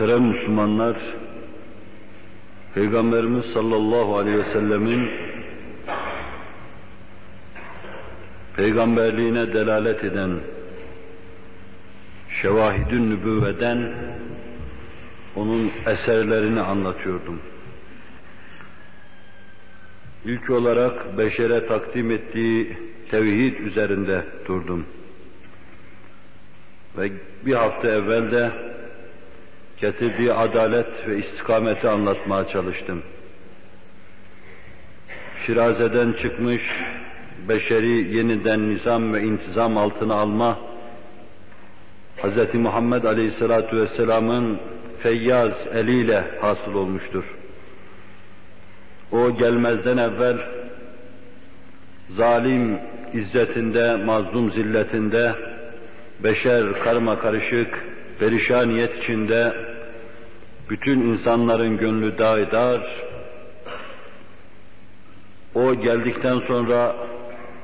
Muhterem Müslümanlar, Peygamberimiz sallallahu aleyhi ve sellemin peygamberliğine delalet eden şevahidün nübüvveden onun eserlerini anlatıyordum. İlk olarak beşere takdim ettiği tevhid üzerinde durdum. Ve bir hafta evvel de getirdiği adalet ve istikameti anlatmaya çalıştım. Şiraze'den çıkmış beşeri yeniden nizam ve intizam altına alma Hz. Muhammed Aleyhisselatü Vesselam'ın feyyaz eliyle hasıl olmuştur. O gelmezden evvel zalim izzetinde, mazlum zilletinde, beşer karma karışık, perişaniyet içinde, bütün insanların gönlü daidar, o geldikten sonra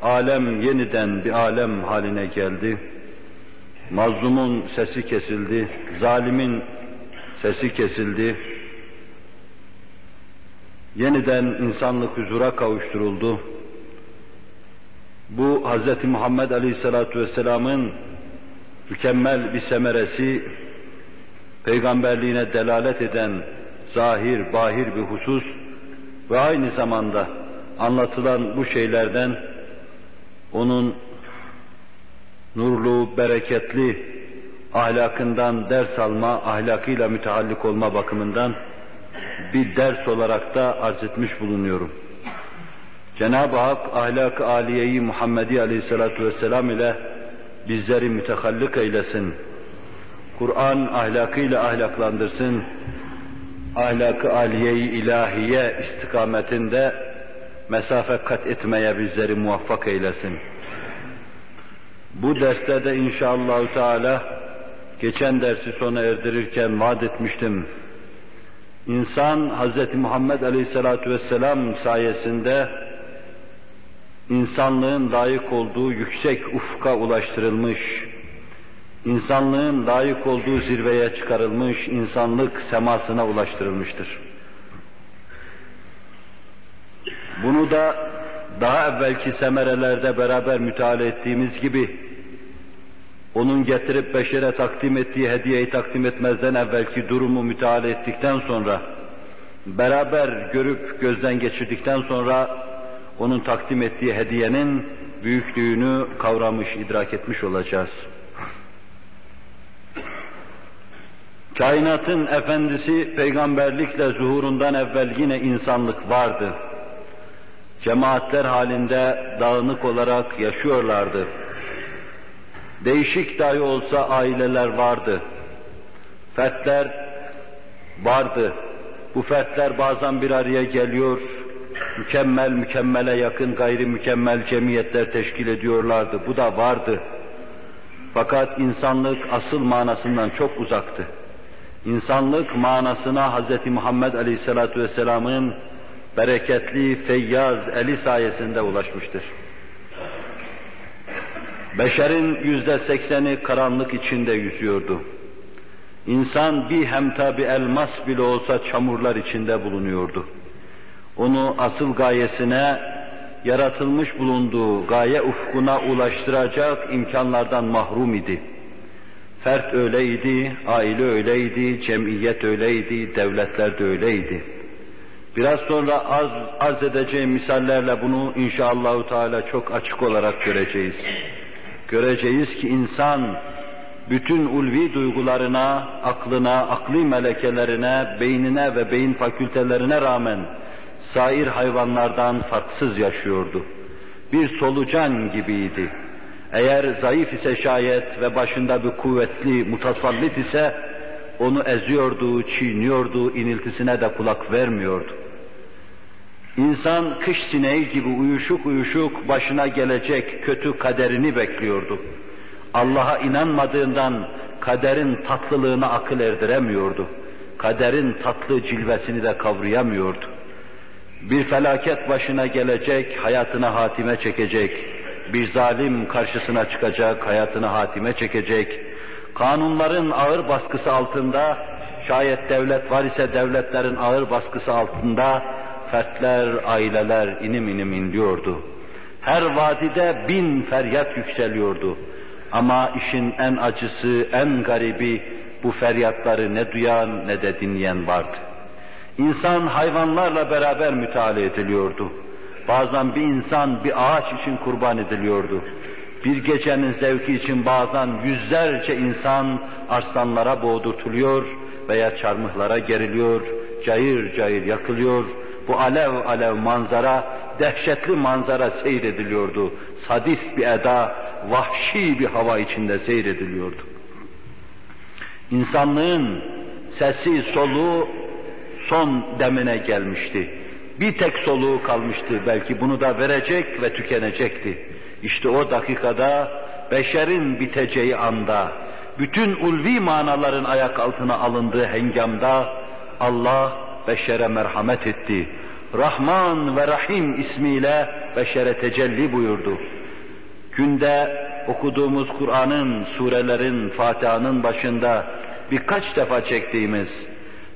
alem yeniden bir alem haline geldi. Mazlumun sesi kesildi, zalimin sesi kesildi. Yeniden insanlık huzura kavuşturuldu. Bu Hz. Muhammed Aleyhisselatü Vesselam'ın mükemmel bir semeresi, peygamberliğine delalet eden zahir, bahir bir husus ve aynı zamanda anlatılan bu şeylerden onun nurlu, bereketli ahlakından ders alma, ahlakıyla müteallik olma bakımından bir ders olarak da arz etmiş bulunuyorum. Cenab-ı Hak ahlak-ı aliyeyi Muhammedi Aleyhisselatü Vesselam ile bizleri mütehallik eylesin. Kur'an ahlakıyla ahlaklandırsın. Ahlak-ı aliye-i ilahiye istikametinde mesafe kat etmeye bizleri muvaffak eylesin. Bu derste de inşallah Teala geçen dersi sona erdirirken vaat etmiştim. İnsan Hz. Muhammed Aleyhisselatü Vesselam sayesinde insanlığın layık olduğu yüksek ufka ulaştırılmış, insanlığın layık olduğu zirveye çıkarılmış, insanlık semasına ulaştırılmıştır. Bunu da daha evvelki semerelerde beraber müteala ettiğimiz gibi onun getirip beşere takdim ettiği hediyeyi takdim etmezden evvelki durumu müteala ettikten sonra beraber görüp gözden geçirdikten sonra onun takdim ettiği hediyenin büyüklüğünü kavramış, idrak etmiş olacağız. Kainatın efendisi peygamberlikle zuhurundan evvel yine insanlık vardı. Cemaatler halinde dağınık olarak yaşıyorlardı. Değişik dahi olsa aileler vardı. Fertler vardı. Bu fertler bazen bir araya geliyor, mükemmel mükemmele yakın gayri mükemmel cemiyetler teşkil ediyorlardı. Bu da vardı. Fakat insanlık asıl manasından çok uzaktı. İnsanlık manasına Hz. Muhammed Aleyhisselatü Vesselam'ın bereketli, feyyaz eli sayesinde ulaşmıştır. Beşerin yüzde sekseni karanlık içinde yüzüyordu. İnsan bir hemta bir elmas bile olsa çamurlar içinde bulunuyordu. Onu asıl gayesine, yaratılmış bulunduğu gaye ufkuna ulaştıracak imkanlardan mahrum idi. Fert öyleydi, aile öyleydi, cemiyet öyleydi, devletler de öyleydi. Biraz sonra az arz edeceğim misallerle bunu inşallahü teala çok açık olarak göreceğiz. Göreceğiz ki insan bütün ulvi duygularına, aklına, akli melekelerine, beynine ve beyin fakültelerine rağmen sair hayvanlardan farksız yaşıyordu. Bir solucan gibiydi. Eğer zayıf ise şayet ve başında bir kuvvetli mutasallit ise onu eziyordu, çiğniyordu, iniltisine de kulak vermiyordu. İnsan kış sineği gibi uyuşuk uyuşuk başına gelecek kötü kaderini bekliyordu. Allah'a inanmadığından kaderin tatlılığına akıl erdiremiyordu. Kaderin tatlı cilvesini de kavrayamıyordu. Bir felaket başına gelecek, hayatına hatime çekecek. Bir zalim karşısına çıkacak, hayatına hatime çekecek. Kanunların ağır baskısı altında şayet devlet var ise devletlerin ağır baskısı altında fertler, aileler inim inim inliyordu. Her vadide bin feryat yükseliyordu. Ama işin en acısı, en garibi bu feryatları ne duyan ne de dinleyen vardı. İnsan hayvanlarla beraber müteala ediliyordu. Bazen bir insan bir ağaç için kurban ediliyordu. Bir gecenin zevki için bazen yüzlerce insan arslanlara boğdurtuluyor veya çarmıhlara geriliyor, cayır cayır yakılıyor. Bu alev alev manzara, dehşetli manzara seyrediliyordu. Sadist bir eda, vahşi bir hava içinde seyrediliyordu. İnsanlığın sesi, soluğu son demine gelmişti. Bir tek soluğu kalmıştı belki bunu da verecek ve tükenecekti. İşte o dakikada beşerin biteceği anda, bütün ulvi manaların ayak altına alındığı hengamda Allah beşere merhamet etti. Rahman ve Rahim ismiyle beşere tecelli buyurdu. Günde okuduğumuz Kur'an'ın, surelerin, Fatiha'nın başında birkaç defa çektiğimiz,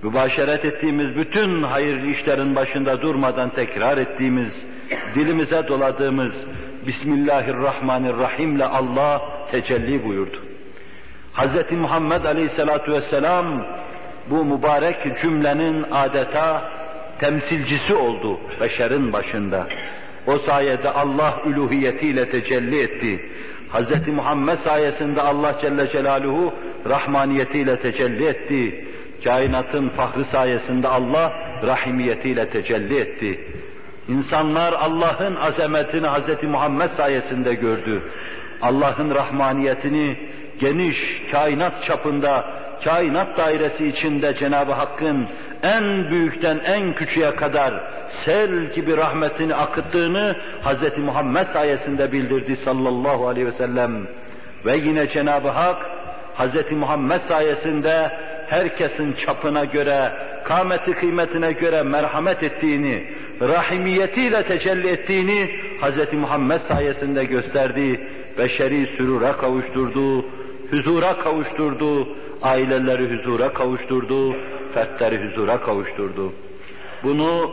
mübaşeret ettiğimiz bütün hayırlı işlerin başında durmadan tekrar ettiğimiz, dilimize doladığımız Bismillahirrahmanirrahim'le Allah tecelli buyurdu. Hz. Muhammed Aleyhisselatü Vesselam bu mübarek cümlenin adeta temsilcisi oldu beşerin başında. O sayede Allah üluhiyetiyle tecelli etti. Hz. Muhammed sayesinde Allah Celle Celaluhu rahmaniyetiyle tecelli etti. Kainatın fahrı sayesinde Allah rahimiyetiyle tecelli etti. İnsanlar Allah'ın azametini Hz. Muhammed sayesinde gördü. Allah'ın rahmaniyetini geniş kainat çapında, kainat dairesi içinde Cenab-ı Hakk'ın en büyükten en küçüğe kadar sel gibi rahmetini akıttığını Hz. Muhammed sayesinde bildirdi sallallahu aleyhi ve sellem. Ve yine Cenab-ı Hak Hz. Muhammed sayesinde herkesin çapına göre, kâmeti kıymetine göre merhamet ettiğini, rahimiyetiyle tecelli ettiğini Hz. Muhammed sayesinde gösterdi. Beşeri sürura kavuşturdu, huzura kavuşturdu, aileleri huzura kavuşturdu, fertleri huzura kavuşturdu. Bunu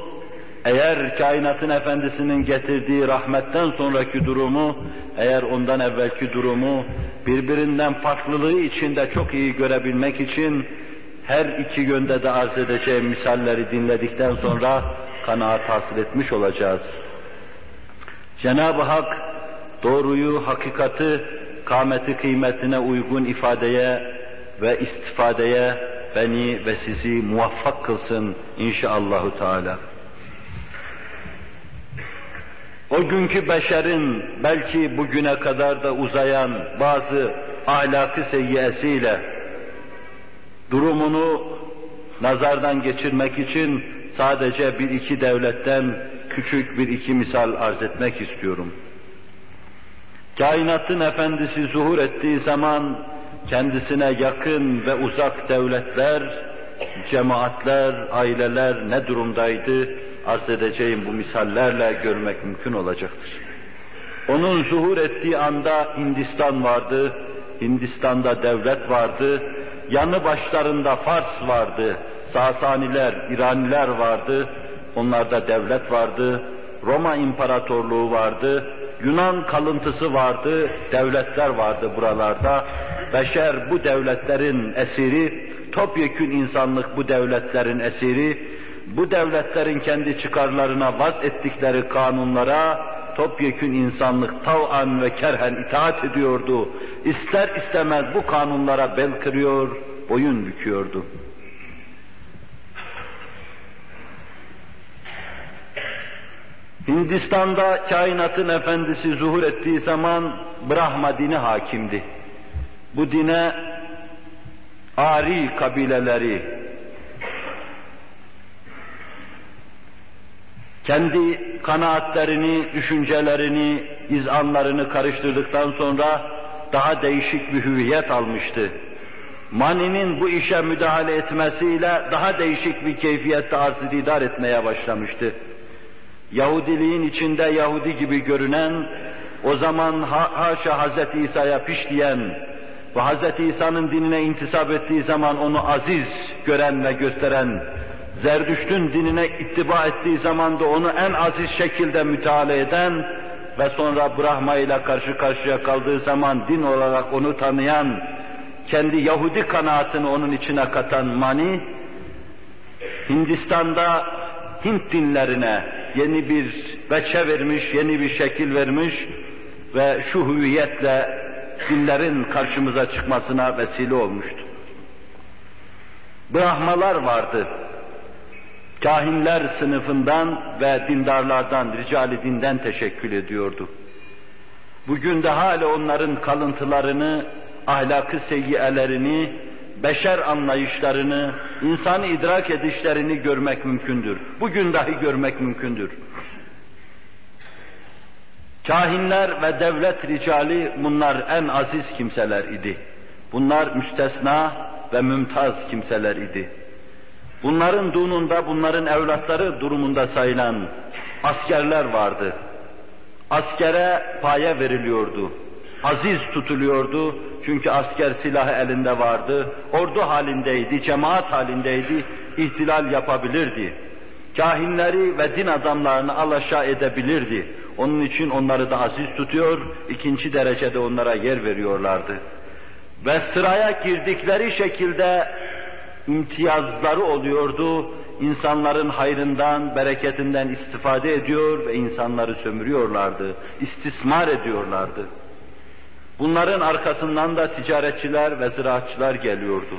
eğer kainatın efendisinin getirdiği rahmetten sonraki durumu, eğer ondan evvelki durumu birbirinden farklılığı içinde çok iyi görebilmek için her iki yönde de arz edeceğim misalleri dinledikten sonra kanaat hasıl etmiş olacağız. Cenab-ı Hak doğruyu, hakikati, kâmeti kıymetine uygun ifadeye ve istifadeye beni ve sizi muvaffak kılsın inşallahü teala. O günkü beşerin belki bugüne kadar da uzayan bazı ahlakı seyyiyesiyle durumunu nazardan geçirmek için sadece bir iki devletten küçük bir iki misal arz etmek istiyorum. Kainatın efendisi zuhur ettiği zaman kendisine yakın ve uzak devletler, cemaatler, aileler ne durumdaydı arz edeceğim bu misallerle görmek mümkün olacaktır. Onun zuhur ettiği anda Hindistan vardı, Hindistan'da devlet vardı, yanı başlarında Fars vardı, Sasaniler, İraniler vardı, onlarda devlet vardı, Roma İmparatorluğu vardı, Yunan kalıntısı vardı, devletler vardı buralarda. Beşer bu devletlerin esiri, topyekün insanlık bu devletlerin esiri, bu devletlerin kendi çıkarlarına vaz ettikleri kanunlara topyekün insanlık tav'an ve kerhen itaat ediyordu. İster istemez bu kanunlara bel kırıyor, boyun büküyordu. Hindistan'da kainatın efendisi zuhur ettiği zaman Brahma dini hakimdi. Bu dine Ari kabileleri, kendi kanaatlerini, düşüncelerini, izanlarını karıştırdıktan sonra daha değişik bir hüviyet almıştı. Mani'nin bu işe müdahale etmesiyle daha değişik bir keyfiyette arz idar etmeye başlamıştı. Yahudiliğin içinde Yahudi gibi görünen, o zaman ha haşa Hz. İsa'ya piş diyen, ve Hz. İsa'nın dinine intisap ettiği zaman onu aziz gören ve gösteren, Zerdüşt'ün dinine ittiba ettiği zaman da onu en aziz şekilde müteala eden ve sonra Brahma ile karşı karşıya kaldığı zaman din olarak onu tanıyan, kendi Yahudi kanaatını onun içine katan Mani, Hindistan'da Hint dinlerine yeni bir veçe vermiş, yeni bir şekil vermiş ve şu hüviyetle dinlerin karşımıza çıkmasına vesile olmuştu. Brahmalar vardı. Kahinler sınıfından ve dindarlardan, ricali dinden teşekkül ediyordu. Bugün de hala onların kalıntılarını, ahlakı seyyiyelerini, beşer anlayışlarını, insanı idrak edişlerini görmek mümkündür. Bugün dahi görmek mümkündür. Kahinler ve devlet ricali bunlar en aziz kimseler idi. Bunlar müstesna ve mümtaz kimseler idi. Bunların dununda bunların evlatları durumunda sayılan askerler vardı. Askere paye veriliyordu. Aziz tutuluyordu. Çünkü asker silahı elinde vardı. Ordu halindeydi, cemaat halindeydi. ihtilal yapabilirdi. Kahinleri ve din adamlarını alaşağı edebilirdi. Onun için onları da aziz tutuyor, ikinci derecede onlara yer veriyorlardı. Ve sıraya girdikleri şekilde imtiyazları oluyordu. İnsanların hayrından, bereketinden istifade ediyor ve insanları sömürüyorlardı, istismar ediyorlardı. Bunların arkasından da ticaretçiler ve ziraatçılar geliyordu.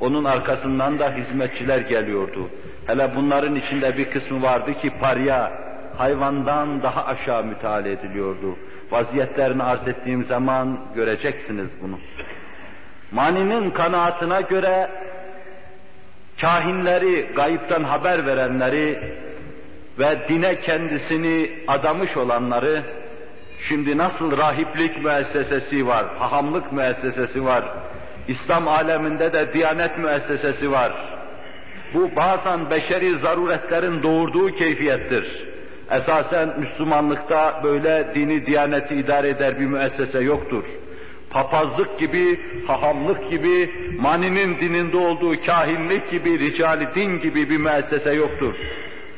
Onun arkasından da hizmetçiler geliyordu. Hele bunların içinde bir kısmı vardı ki parya, hayvandan daha aşağı müteala ediliyordu. Vaziyetlerini arz ettiğim zaman göreceksiniz bunu. Mani'nin kanaatına göre kahinleri, gayipten haber verenleri ve dine kendisini adamış olanları, şimdi nasıl rahiplik müessesesi var, hahamlık müessesesi var, İslam aleminde de diyanet müessesesi var. Bu bazen beşeri zaruretlerin doğurduğu keyfiyettir. Esasen Müslümanlıkta böyle dini diyaneti idare eder bir müessese yoktur. Papazlık gibi, hahamlık gibi, maninin dininde olduğu kahinlik gibi, ricali din gibi bir müessese yoktur.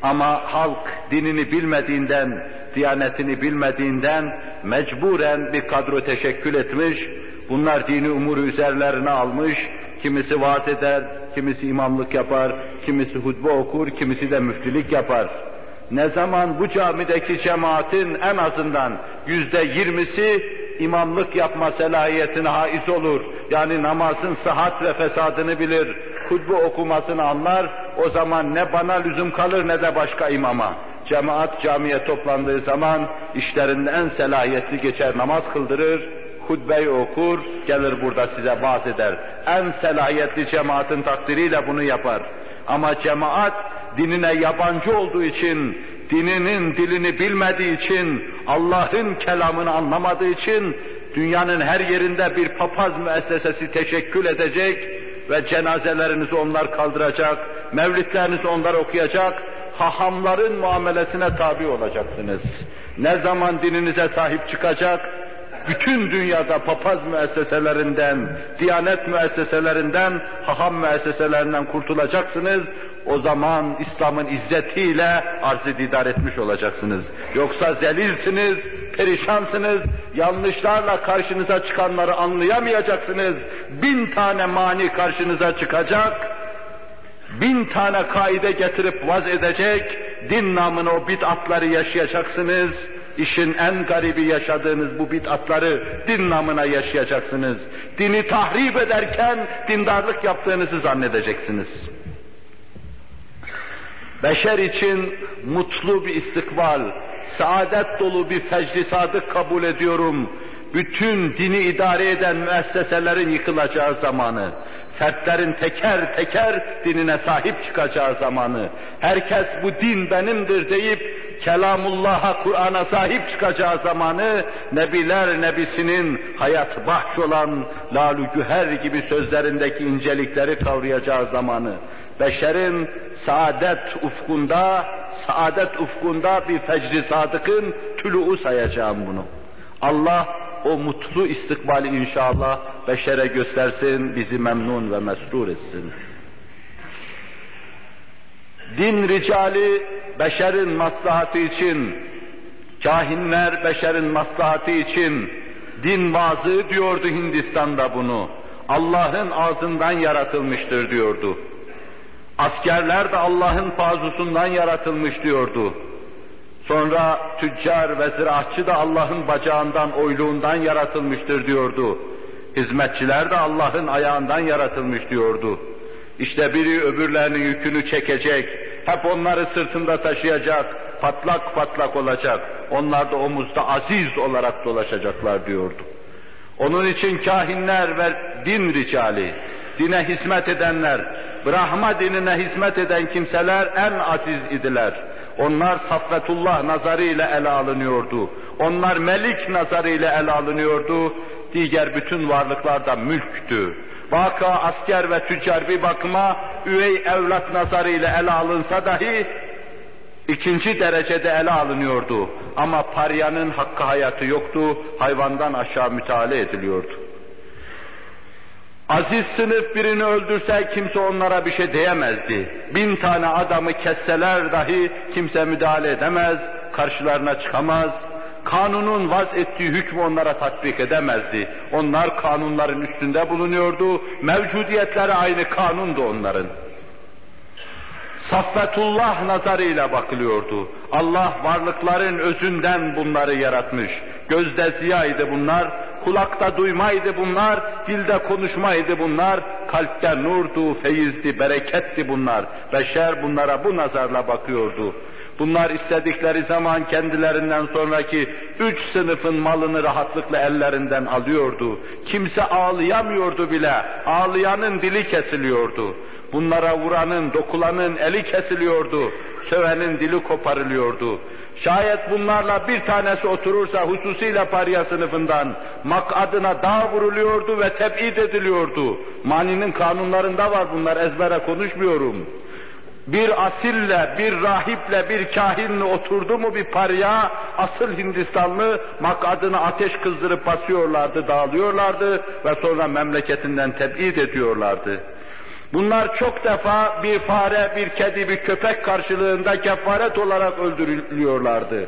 Ama halk dinini bilmediğinden, diyanetini bilmediğinden mecburen bir kadro teşekkül etmiş, bunlar dini umuru üzerlerine almış, kimisi vaaz eder, kimisi imamlık yapar, kimisi hutbe okur, kimisi de müftülük yapar ne zaman bu camideki cemaatin en azından yüzde yirmisi imamlık yapma selahiyetine haiz olur. Yani namazın sıhhat ve fesadını bilir, hutbe okumasını anlar, o zaman ne bana lüzum kalır ne de başka imama. Cemaat camiye toplandığı zaman işlerinde en selahiyetli geçer namaz kıldırır, hutbeyi okur, gelir burada size vaaz eder. En selahiyetli cemaatin takdiriyle bunu yapar. Ama cemaat dinine yabancı olduğu için, dininin dilini bilmediği için, Allah'ın kelamını anlamadığı için dünyanın her yerinde bir papaz müessesesi teşekkül edecek ve cenazelerinizi onlar kaldıracak, mevlitlerinizi onlar okuyacak, hahamların muamelesine tabi olacaksınız. Ne zaman dininize sahip çıkacak, bütün dünyada papaz müesseselerinden, diyanet müesseselerinden, haham müesseselerinden kurtulacaksınız. O zaman İslam'ın izzetiyle arz-ı didar etmiş olacaksınız. Yoksa zelilsiniz, perişansınız, yanlışlarla karşınıza çıkanları anlayamayacaksınız. Bin tane mani karşınıza çıkacak, bin tane kaide getirip vaz edecek, din namına o bid'atları yaşayacaksınız İşin en garibi yaşadığınız bu bid'atları din namına yaşayacaksınız. Dini tahrip ederken dindarlık yaptığınızı zannedeceksiniz. Beşer için mutlu bir istikbal, saadet dolu bir fecri sadık kabul ediyorum. Bütün dini idare eden müesseselerin yıkılacağı zamanı, fertlerin teker teker dinine sahip çıkacağı zamanı, herkes bu din benimdir deyip kelamullah'a, Kur'an'a sahip çıkacağı zamanı, Nebiler Nebisinin hayat bahş olan lalu güher gibi sözlerindeki incelikleri kavrayacağı zamanı, beşerin saadet ufkunda, saadet ufkunda bir fecri sadıkın tüluu sayacağım bunu. Allah o mutlu istikbali inşallah beşere göstersin, bizi memnun ve mesrur etsin. Din ricali beşerin maslahatı için, kahinler beşerin maslahatı için din vaazı diyordu Hindistan'da bunu. Allah'ın ağzından yaratılmıştır diyordu. Askerler de Allah'ın pazusundan yaratılmış diyordu. Sonra tüccar ve ziraatçı da Allah'ın bacağından, oyluğundan yaratılmıştır diyordu. Hizmetçiler de Allah'ın ayağından yaratılmış diyordu. İşte biri öbürlerinin yükünü çekecek, hep onları sırtında taşıyacak, patlak patlak olacak. Onlar da omuzda aziz olarak dolaşacaklar diyordu. Onun için kahinler ve din ricali, dine hizmet edenler, Brahma dinine hizmet eden kimseler en aziz idiler. Onlar saffetullah nazarıyla ele alınıyordu. Onlar melik nazarıyla ele alınıyordu. Diğer bütün varlıklar da mülktü. Vaka asker ve tüccar bir bakıma üvey evlat nazarıyla ele alınsa dahi ikinci derecede ele alınıyordu. Ama paryanın hakkı hayatı yoktu, hayvandan aşağı müteala ediliyordu. Aziz sınıf birini öldürse kimse onlara bir şey diyemezdi. Bin tane adamı kesseler dahi kimse müdahale edemez, karşılarına çıkamaz. Kanunun vaz ettiği hükmü onlara tatbik edemezdi. Onlar kanunların üstünde bulunuyordu, mevcudiyetleri aynı kanundu onların. Saffetullah nazarıyla bakılıyordu. Allah varlıkların özünden bunları yaratmış. Gözde ziyaydı bunlar, kulakta duymaydı bunlar, dilde konuşmaydı bunlar, kalpte nurdu, feyizdi, bereketti bunlar. Beşer bunlara bu nazarla bakıyordu. Bunlar istedikleri zaman kendilerinden sonraki üç sınıfın malını rahatlıkla ellerinden alıyordu. Kimse ağlayamıyordu bile, ağlayanın dili kesiliyordu. Bunlara vuranın, dokulanın eli kesiliyordu, sövenin dili koparılıyordu. Şayet bunlarla bir tanesi oturursa hususiyle pariya sınıfından makadına dağ vuruluyordu ve tebid ediliyordu. Maninin kanunlarında var bunlar ezbere konuşmuyorum. Bir asille, bir rahiple, bir kahinle oturdu mu bir parya, asıl Hindistanlı makadını ateş kızdırıp basıyorlardı, dağılıyorlardı ve sonra memleketinden tebid ediyorlardı. Bunlar çok defa bir fare, bir kedi, bir köpek karşılığında kefaret olarak öldürülüyorlardı.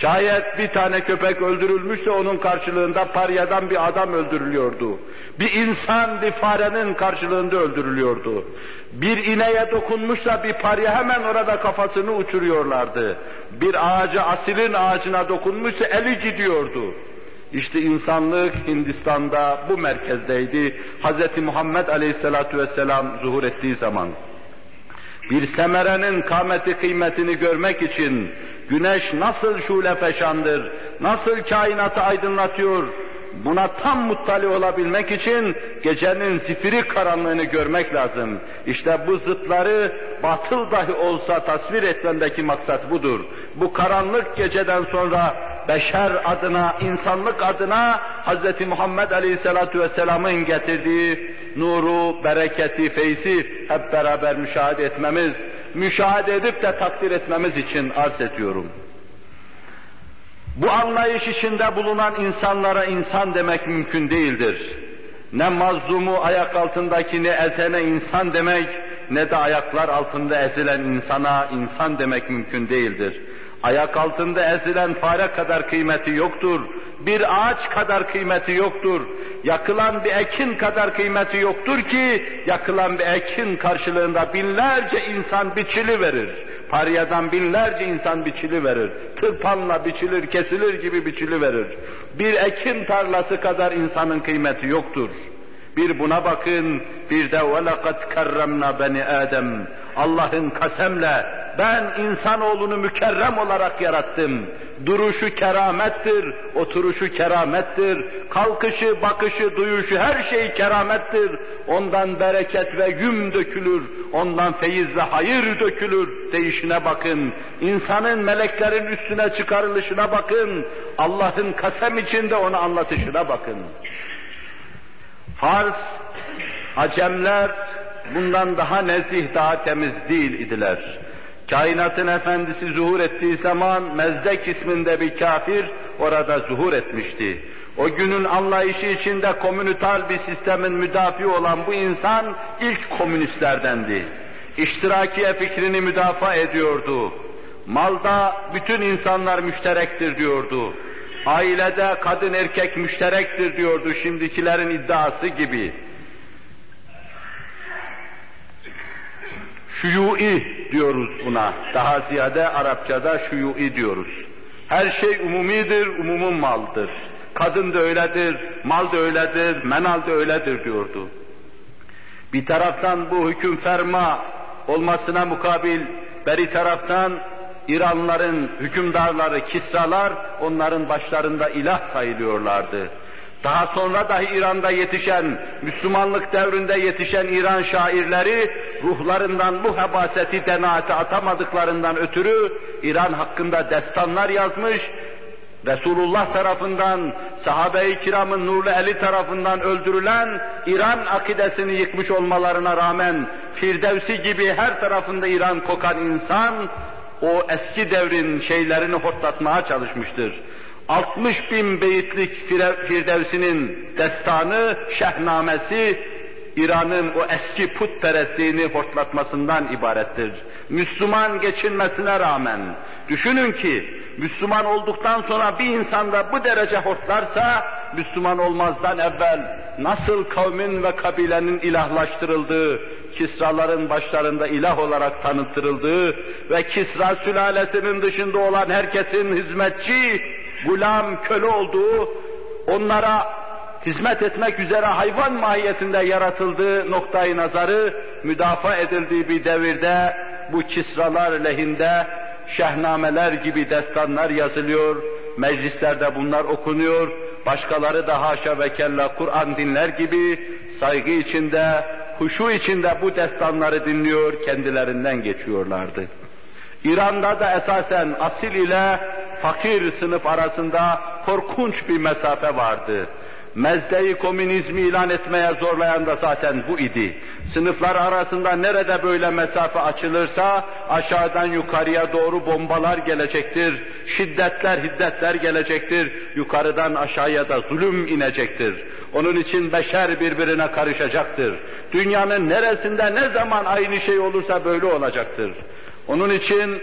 Şayet bir tane köpek öldürülmüşse onun karşılığında paryadan bir adam öldürülüyordu. Bir insan bir farenin karşılığında öldürülüyordu. Bir ineğe dokunmuşsa bir parya hemen orada kafasını uçuruyorlardı. Bir ağaca, asilin ağacına dokunmuşsa eli gidiyordu. İşte insanlık Hindistan'da bu merkezdeydi. Hz. Muhammed Aleyhisselatü Vesselam zuhur ettiği zaman. Bir semerenin kâmeti kıymetini görmek için güneş nasıl şule feşandır, nasıl kainatı aydınlatıyor, buna tam muttali olabilmek için gecenin zifiri karanlığını görmek lazım. İşte bu zıtları batıl dahi olsa tasvir etmemdeki maksat budur. Bu karanlık geceden sonra beşer adına, insanlık adına Hz. Muhammed Aleyhisselatü Vesselam'ın getirdiği nuru, bereketi, feyzi hep beraber müşahede etmemiz, müşahede edip de takdir etmemiz için arz ediyorum. Bu anlayış içinde bulunan insanlara insan demek mümkün değildir. Ne mazlumu ayak altındakini ezene insan demek, ne de ayaklar altında ezilen insana insan demek mümkün değildir. Ayak altında ezilen fare kadar kıymeti yoktur. Bir ağaç kadar kıymeti yoktur. Yakılan bir ekin kadar kıymeti yoktur ki, yakılan bir ekin karşılığında binlerce insan biçili verir. Paryadan binlerce insan biçili verir. Tırpanla biçilir, kesilir gibi biçili verir. Bir ekin tarlası kadar insanın kıymeti yoktur. Bir buna bakın, bir de وَلَقَدْ كَرَّمْنَا beni Adem. Allah'ın kasemle ben insanoğlunu mükerrem olarak yarattım. Duruşu keramettir, oturuşu keramettir, kalkışı, bakışı, duyuşu her şey keramettir. Ondan bereket ve yüm dökülür, ondan feyiz ve hayır dökülür değişine bakın. İnsanın meleklerin üstüne çıkarılışına bakın. Allah'ın kasem içinde onu anlatışına bakın. Fars, Acemler bundan daha nezih, daha temiz değil idiler. Kainatın efendisi zuhur ettiği zaman Mezdek isminde bir kafir orada zuhur etmişti. O günün anlayışı içinde komünital bir sistemin müdafi olan bu insan ilk komünistlerdendi. İştirakiye fikrini müdafaa ediyordu. Malda bütün insanlar müşterektir diyordu. Ailede kadın erkek müşterektir diyordu şimdikilerin iddiası gibi. Şuyui diyoruz buna. Daha ziyade Arapçada şuyui diyoruz. Her şey umumidir, umumun maldır. Kadın da öyledir, mal da öyledir, menal da öyledir diyordu. Bir taraftan bu hüküm ferma olmasına mukabil, beri taraftan İranların hükümdarları, kisralar onların başlarında ilah sayılıyorlardı. Daha sonra dahi İran'da yetişen, Müslümanlık devrinde yetişen İran şairleri ruhlarından bu hebaseti denaate atamadıklarından ötürü İran hakkında destanlar yazmış, Resulullah tarafından, sahabe-i kiramın nurlu eli tarafından öldürülen İran akidesini yıkmış olmalarına rağmen Firdevsi gibi her tarafında İran kokan insan o eski devrin şeylerini hortlatmaya çalışmıştır. 60 bin beyitlik Firdevsi'nin destanı, şehnamesi, İran'ın o eski putperestliğini hortlatmasından ibarettir. Müslüman geçinmesine rağmen, düşünün ki, Müslüman olduktan sonra bir insanda bu derece hortlarsa, Müslüman olmazdan evvel nasıl kavmin ve kabilenin ilahlaştırıldığı, Kisraların başlarında ilah olarak tanıtırıldığı ve Kisra sülalesinin dışında olan herkesin hizmetçi, gulam, köle olduğu, onlara hizmet etmek üzere hayvan mahiyetinde yaratıldığı noktayı nazarı müdafaa edildiği bir devirde bu kisralar lehinde şehnameler gibi destanlar yazılıyor, meclislerde bunlar okunuyor, başkaları da haşa ve kella Kur'an dinler gibi saygı içinde, huşu içinde bu destanları dinliyor, kendilerinden geçiyorlardı. İran'da da esasen asil ile fakir sınıf arasında korkunç bir mesafe vardı. Mezdeyi komünizmi ilan etmeye zorlayan da zaten bu idi. Sınıflar arasında nerede böyle mesafe açılırsa aşağıdan yukarıya doğru bombalar gelecektir, şiddetler, hiddetler gelecektir, yukarıdan aşağıya da zulüm inecektir. Onun için beşer birbirine karışacaktır. Dünyanın neresinde ne zaman aynı şey olursa böyle olacaktır. Onun için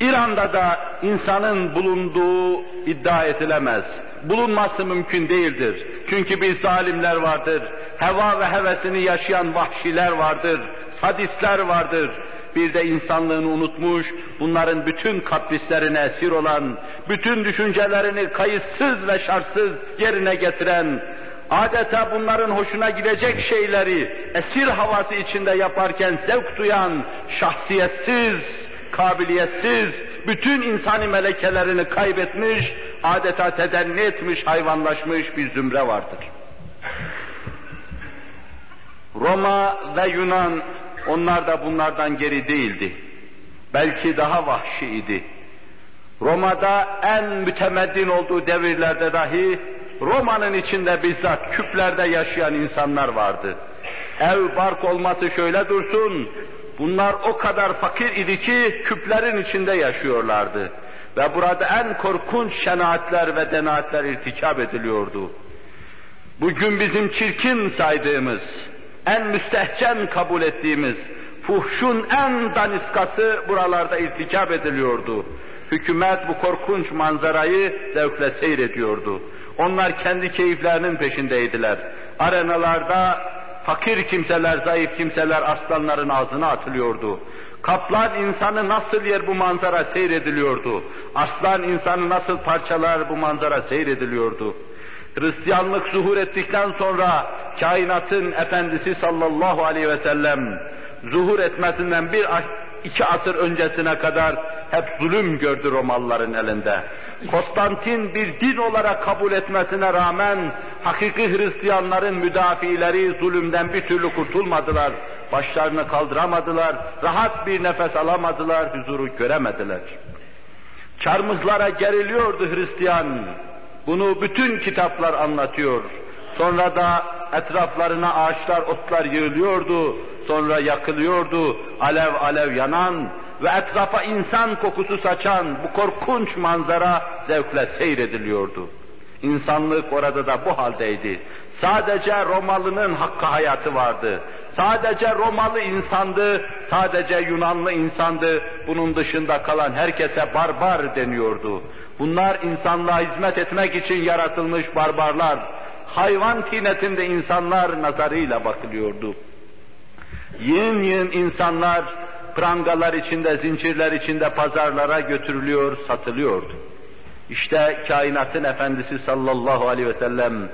İran'da da insanın bulunduğu iddia edilemez. Bulunması mümkün değildir. Çünkü bir zalimler vardır. Heva ve hevesini yaşayan vahşiler vardır. Sadistler vardır. Bir de insanlığını unutmuş, bunların bütün kaprislerine esir olan, bütün düşüncelerini kayıtsız ve şartsız yerine getiren, adeta bunların hoşuna gidecek şeyleri esir havası içinde yaparken zevk duyan, şahsiyetsiz, kabiliyetsiz, bütün insani melekelerini kaybetmiş, adeta tedenni etmiş, hayvanlaşmış bir zümre vardır. Roma ve Yunan, onlar da bunlardan geri değildi. Belki daha vahşiydi. Roma'da en mütemeddin olduğu devirlerde dahi Roma'nın içinde bizzat küplerde yaşayan insanlar vardı. Ev bark olması şöyle dursun, bunlar o kadar fakir idi ki küplerin içinde yaşıyorlardı. Ve burada en korkunç şenaatler ve denaatler irtikap ediliyordu. Bugün bizim çirkin saydığımız, en müstehcen kabul ettiğimiz, fuhşun en daniskası buralarda irtikap ediliyordu. Hükümet bu korkunç manzarayı zevkle seyrediyordu. Onlar kendi keyiflerinin peşindeydiler. Arenalarda fakir kimseler, zayıf kimseler aslanların ağzına atılıyordu. Kaplan insanı nasıl yer bu manzara seyrediliyordu. Aslan insanı nasıl parçalar bu manzara seyrediliyordu. Hristiyanlık zuhur ettikten sonra kainatın efendisi sallallahu aleyhi ve sellem zuhur etmesinden bir iki asır öncesine kadar hep zulüm gördü Romalıların elinde. Konstantin bir din olarak kabul etmesine rağmen hakiki Hristiyanların müdafileri zulümden bir türlü kurtulmadılar. Başlarını kaldıramadılar, rahat bir nefes alamadılar, huzuru göremediler. Çarmıhlara geriliyordu Hristiyan. Bunu bütün kitaplar anlatıyor. Sonra da etraflarına ağaçlar, otlar yığılıyordu. Sonra yakılıyordu. Alev alev yanan ve etrafa insan kokusu saçan bu korkunç manzara zevkle seyrediliyordu. İnsanlık orada da bu haldeydi. Sadece Romalı'nın hakkı hayatı vardı. Sadece Romalı insandı, sadece Yunanlı insandı. Bunun dışında kalan herkese barbar deniyordu. Bunlar insanlığa hizmet etmek için yaratılmış barbarlar. Hayvan tinetinde insanlar nazarıyla bakılıyordu. Yığın yığın insanlar prangalar içinde, zincirler içinde pazarlara götürülüyor, satılıyordu. İşte kainatın efendisi sallallahu aleyhi ve sellem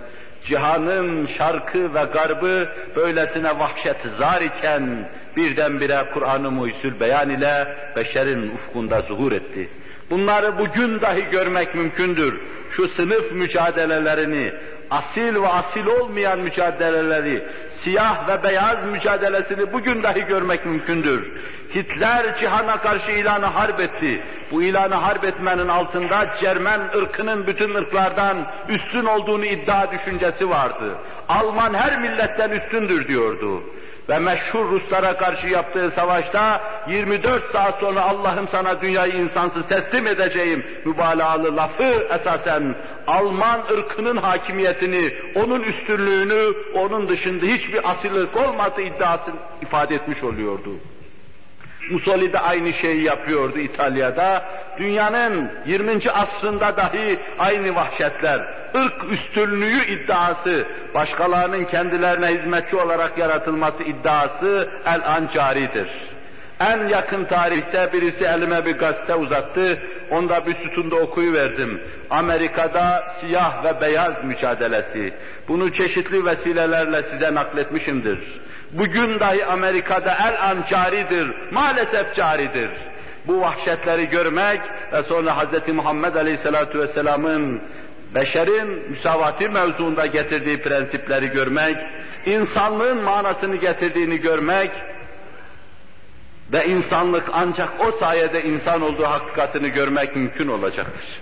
cihanın şarkı ve garbı böylesine vahşet zar iken birdenbire Kur'an-ı Muhyüzül Beyan ile beşerin ufkunda zuhur etti. Bunları bugün dahi görmek mümkündür. Şu sınıf mücadelelerini, asil ve asil olmayan mücadeleleri, siyah ve beyaz mücadelesini bugün dahi görmek mümkündür. Hitler cihana karşı ilanı harp etti. Bu ilanı harp etmenin altında Cermen ırkının bütün ırklardan üstün olduğunu iddia düşüncesi vardı. Alman her milletten üstündür diyordu. Ve meşhur Ruslara karşı yaptığı savaşta 24 saat sonra Allah'ım sana dünyayı insansız teslim edeceğim mübalağalı lafı esasen Alman ırkının hakimiyetini, onun üstünlüğünü, onun dışında hiçbir asillik olmadığı iddiasını ifade etmiş oluyordu. Mussolini de aynı şeyi yapıyordu İtalya'da. Dünyanın 20. asrında dahi aynı vahşetler, ırk üstünlüğü iddiası, başkalarının kendilerine hizmetçi olarak yaratılması iddiası el-an caridir. En yakın tarihte birisi elime bir gazete uzattı, onda bir sütunda okuyuverdim. Amerika'da siyah ve beyaz mücadelesi. Bunu çeşitli vesilelerle size nakletmişimdir. Bugün dahi Amerika'da el an caridir, maalesef caridir. Bu vahşetleri görmek ve sonra Hz. Muhammed Aleyhisselatü Vesselam'ın beşerin müsavati mevzuunda getirdiği prensipleri görmek, insanlığın manasını getirdiğini görmek ve insanlık ancak o sayede insan olduğu hakikatini görmek mümkün olacaktır.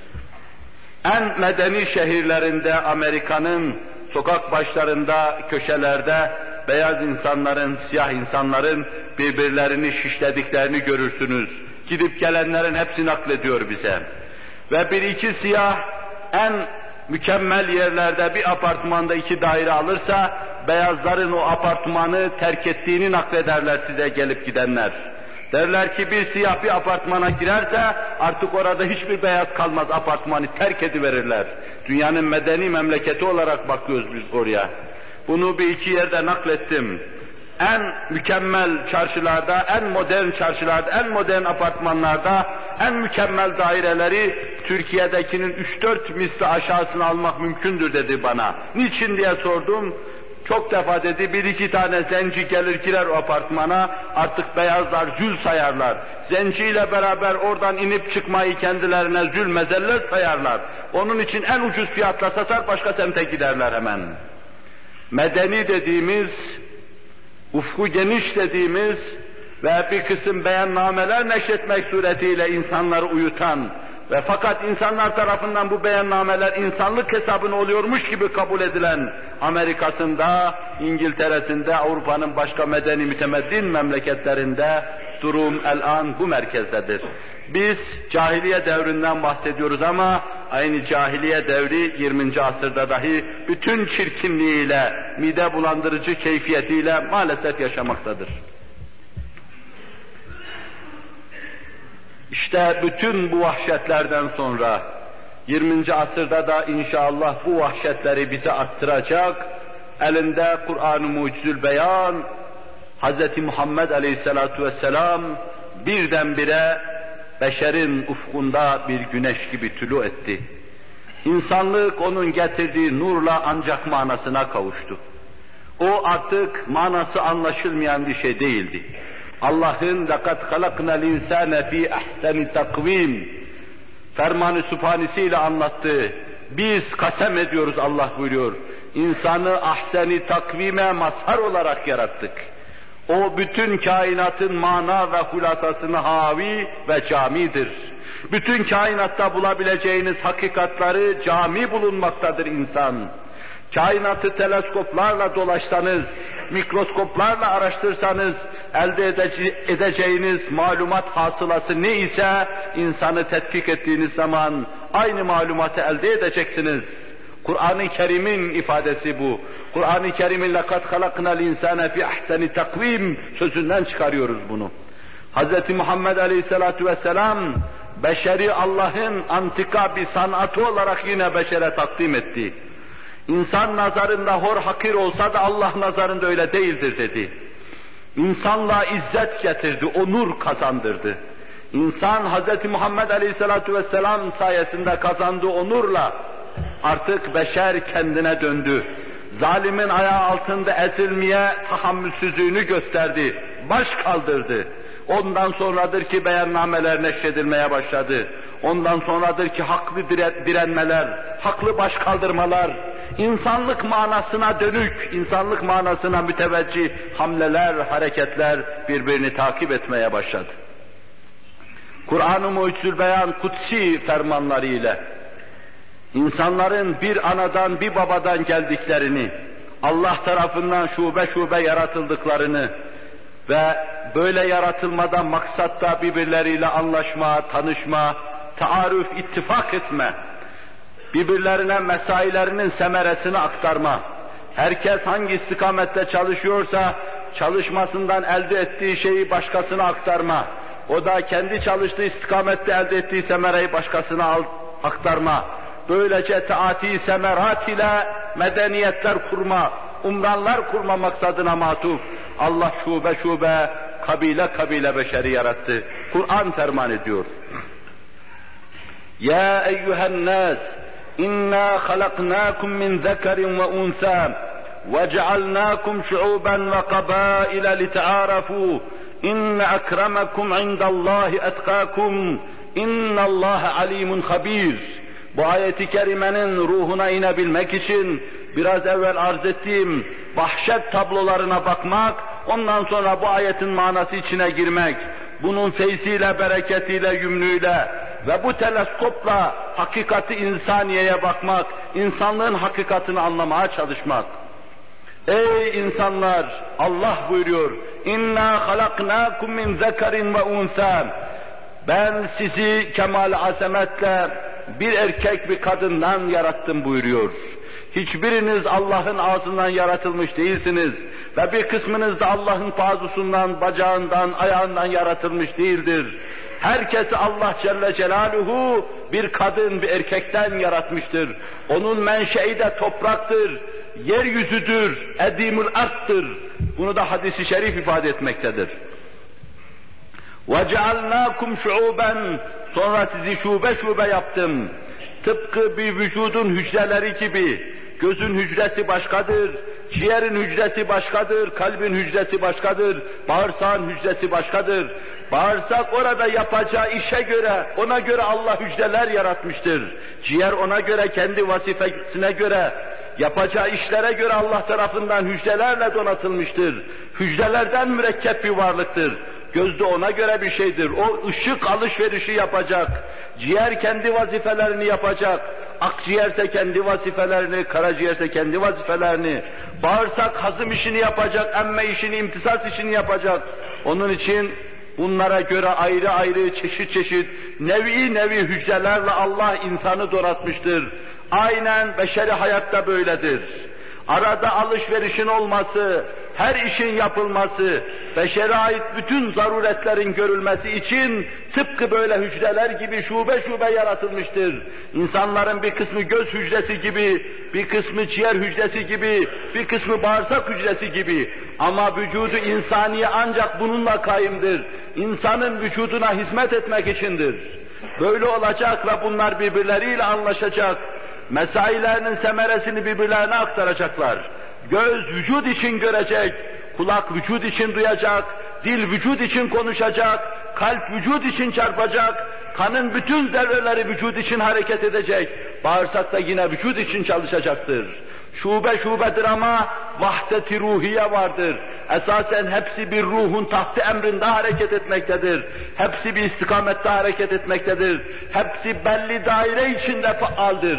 En medeni şehirlerinde Amerika'nın sokak başlarında, köşelerde beyaz insanların, siyah insanların birbirlerini şişlediklerini görürsünüz. Gidip gelenlerin hepsi naklediyor bize. Ve bir iki siyah en mükemmel yerlerde bir apartmanda iki daire alırsa, beyazların o apartmanı terk ettiğini naklederler size gelip gidenler. Derler ki bir siyah bir apartmana girerse artık orada hiçbir beyaz kalmaz apartmanı terk ediverirler. Dünyanın medeni memleketi olarak bakıyoruz biz oraya. Bunu bir iki yerde naklettim. En mükemmel çarşılarda, en modern çarşılarda, en modern apartmanlarda, en mükemmel daireleri Türkiye'dekinin üç dört misli aşağısını almak mümkündür dedi bana. Niçin diye sordum. Çok defa dedi bir iki tane zenci gelir girer o apartmana artık beyazlar zül sayarlar. Zenciyle beraber oradan inip çıkmayı kendilerine zül mezellet sayarlar. Onun için en ucuz fiyatla satar başka semte giderler hemen medeni dediğimiz, ufku geniş dediğimiz ve bir kısım beyannameler neşretmek suretiyle insanları uyutan ve fakat insanlar tarafından bu beyannameler insanlık hesabını oluyormuş gibi kabul edilen Amerika'sında, İngiltere'sinde, Avrupa'nın başka medeni mütemeddin memleketlerinde durum el-an bu merkezdedir. Biz cahiliye devrinden bahsediyoruz ama aynı cahiliye devri 20. asırda dahi bütün çirkinliğiyle, mide bulandırıcı keyfiyetiyle maalesef yaşamaktadır. İşte bütün bu vahşetlerden sonra 20. asırda da inşallah bu vahşetleri bize attıracak, elinde Kur'an-ı Mucizül Beyan, Hz. Muhammed Aleyhisselatu Vesselam birdenbire beşerin ufkunda bir güneş gibi tülü etti. İnsanlık onun getirdiği nurla ancak manasına kavuştu. O artık manası anlaşılmayan bir şey değildi. Allah'ın لَقَدْ خَلَقْنَا الْاِنْسَانَ ف۪ي اَحْسَنِ takvim fermanı sübhanesiyle anlattı. Biz kasem ediyoruz Allah buyuruyor. İnsanı ahseni takvime mazhar olarak yarattık. O bütün kainatın mana ve hulasasını havi ve camidir. Bütün kainatta bulabileceğiniz hakikatları cami bulunmaktadır insan. Kainatı teleskoplarla dolaşsanız, mikroskoplarla araştırsanız, elde edeceğiniz malumat hasılası ne ise insanı tetkik ettiğiniz zaman aynı malumatı elde edeceksiniz. Kur'an-ı Kerim'in ifadesi bu. Kur'an-ı Kerim'in لَقَدْ خَلَقْنَا الْاِنْسَانَ فِي اَحْسَنِ takvim sözünden çıkarıyoruz bunu. Hz. Muhammed Aleyhisselatü Vesselam beşeri Allah'ın antika bir sanatı olarak yine beşere takdim etti. İnsan nazarında hor hakir olsa da Allah nazarında öyle değildir dedi. İnsanla izzet getirdi, onur kazandırdı. İnsan Hz. Muhammed Aleyhisselatü Vesselam sayesinde kazandığı onurla artık beşer kendine döndü. Zalimin ayağı altında ezilmeye tahammülsüzlüğünü gösterdi, baş kaldırdı. Ondan sonradır ki beyannameler neşredilmeye başladı. Ondan sonradır ki haklı direnmeler, haklı baş kaldırmalar, insanlık manasına dönük, insanlık manasına müteveccih hamleler, hareketler birbirini takip etmeye başladı. Kur'an-ı Mucizül Beyan kutsi fermanları ile insanların bir anadan bir babadan geldiklerini, Allah tarafından şube şube yaratıldıklarını ve böyle yaratılmadan maksatta birbirleriyle anlaşma, tanışma, taarruf, ittifak etme, birbirlerine mesailerinin semeresini aktarma, herkes hangi istikamette çalışıyorsa çalışmasından elde ettiği şeyi başkasına aktarma, o da kendi çalıştığı istikamette elde ettiği semereyi başkasına aktarma, böylece taati semerat ile medeniyetler kurma, umranlar kurma maksadına matuf. Allah şube şube, kabile kabile beşeri yarattı. Kur'an ferman ediyor. Ya eyyühen İnna halaknakum min zekerin ve unsa ve cealnakum şuuban ve kabaila litaarafu inne akramakum indallahi etkakum innallaha alimun habir. Bu ayeti kerimenin ruhuna inebilmek için biraz evvel arz ettiğim vahşet tablolarına bakmak, ondan sonra bu ayetin manası içine girmek, bunun feyziyle, bereketiyle, yümlüyle, ve bu teleskopla hakikati insaniyeye bakmak, insanlığın hakikatini anlamaya çalışmak. Ey insanlar! Allah buyuruyor, İnna halaknakum min zekarin ve unsa. Ben sizi kemal azametle bir erkek bir kadından yarattım buyuruyor. Hiçbiriniz Allah'ın ağzından yaratılmış değilsiniz ve bir kısmınız da Allah'ın pazusundan, bacağından, ayağından yaratılmış değildir. Herkesi Allah Celle Celaluhu bir kadın, bir erkekten yaratmıştır. Onun menşei de topraktır, yeryüzüdür, edimul arttır. Bunu da hadisi şerif ifade etmektedir. وَجَعَلْنَاكُمْ شُعُوبًا Sonra sizi şube şube yaptım. Tıpkı bir vücudun hücreleri gibi. Gözün hücresi başkadır, ciğerin hücresi başkadır, kalbin hücresi başkadır, bağırsağın hücresi başkadır. Bağırsak orada yapacağı işe göre, ona göre Allah hücreler yaratmıştır. Ciğer ona göre, kendi vazifesine göre, yapacağı işlere göre Allah tarafından hücrelerle donatılmıştır. Hücrelerden mürekkep bir varlıktır. Gözde ona göre bir şeydir. O ışık alışverişi yapacak. Ciğer kendi vazifelerini yapacak. Akciğerse kendi vazifelerini, karaciğerse kendi vazifelerini, bağırsak hazım işini yapacak, emme işini, imtisas işini yapacak. Onun için bunlara göre ayrı ayrı, çeşit çeşit, nevi nevi hücrelerle Allah insanı donatmıştır. Aynen beşeri hayatta böyledir. Arada alışverişin olması, her işin yapılması, beşere ait bütün zaruretlerin görülmesi için tıpkı böyle hücreler gibi şube şube yaratılmıştır. İnsanların bir kısmı göz hücresi gibi, bir kısmı ciğer hücresi gibi, bir kısmı bağırsak hücresi gibi. Ama vücudu insaniye ancak bununla kaimdir. İnsanın vücuduna hizmet etmek içindir. Böyle olacak ve bunlar birbirleriyle anlaşacak. Mesailerinin semeresini birbirlerine aktaracaklar. Göz vücut için görecek, kulak vücut için duyacak, dil vücut için konuşacak, kalp vücut için çarpacak, kanın bütün zerreleri vücut için hareket edecek, bağırsak da yine vücut için çalışacaktır. Şube şubedir ama vahdeti ruhiye vardır. Esasen hepsi bir ruhun tahtı emrinde hareket etmektedir. Hepsi bir istikamette hareket etmektedir. Hepsi belli daire içinde faaldir.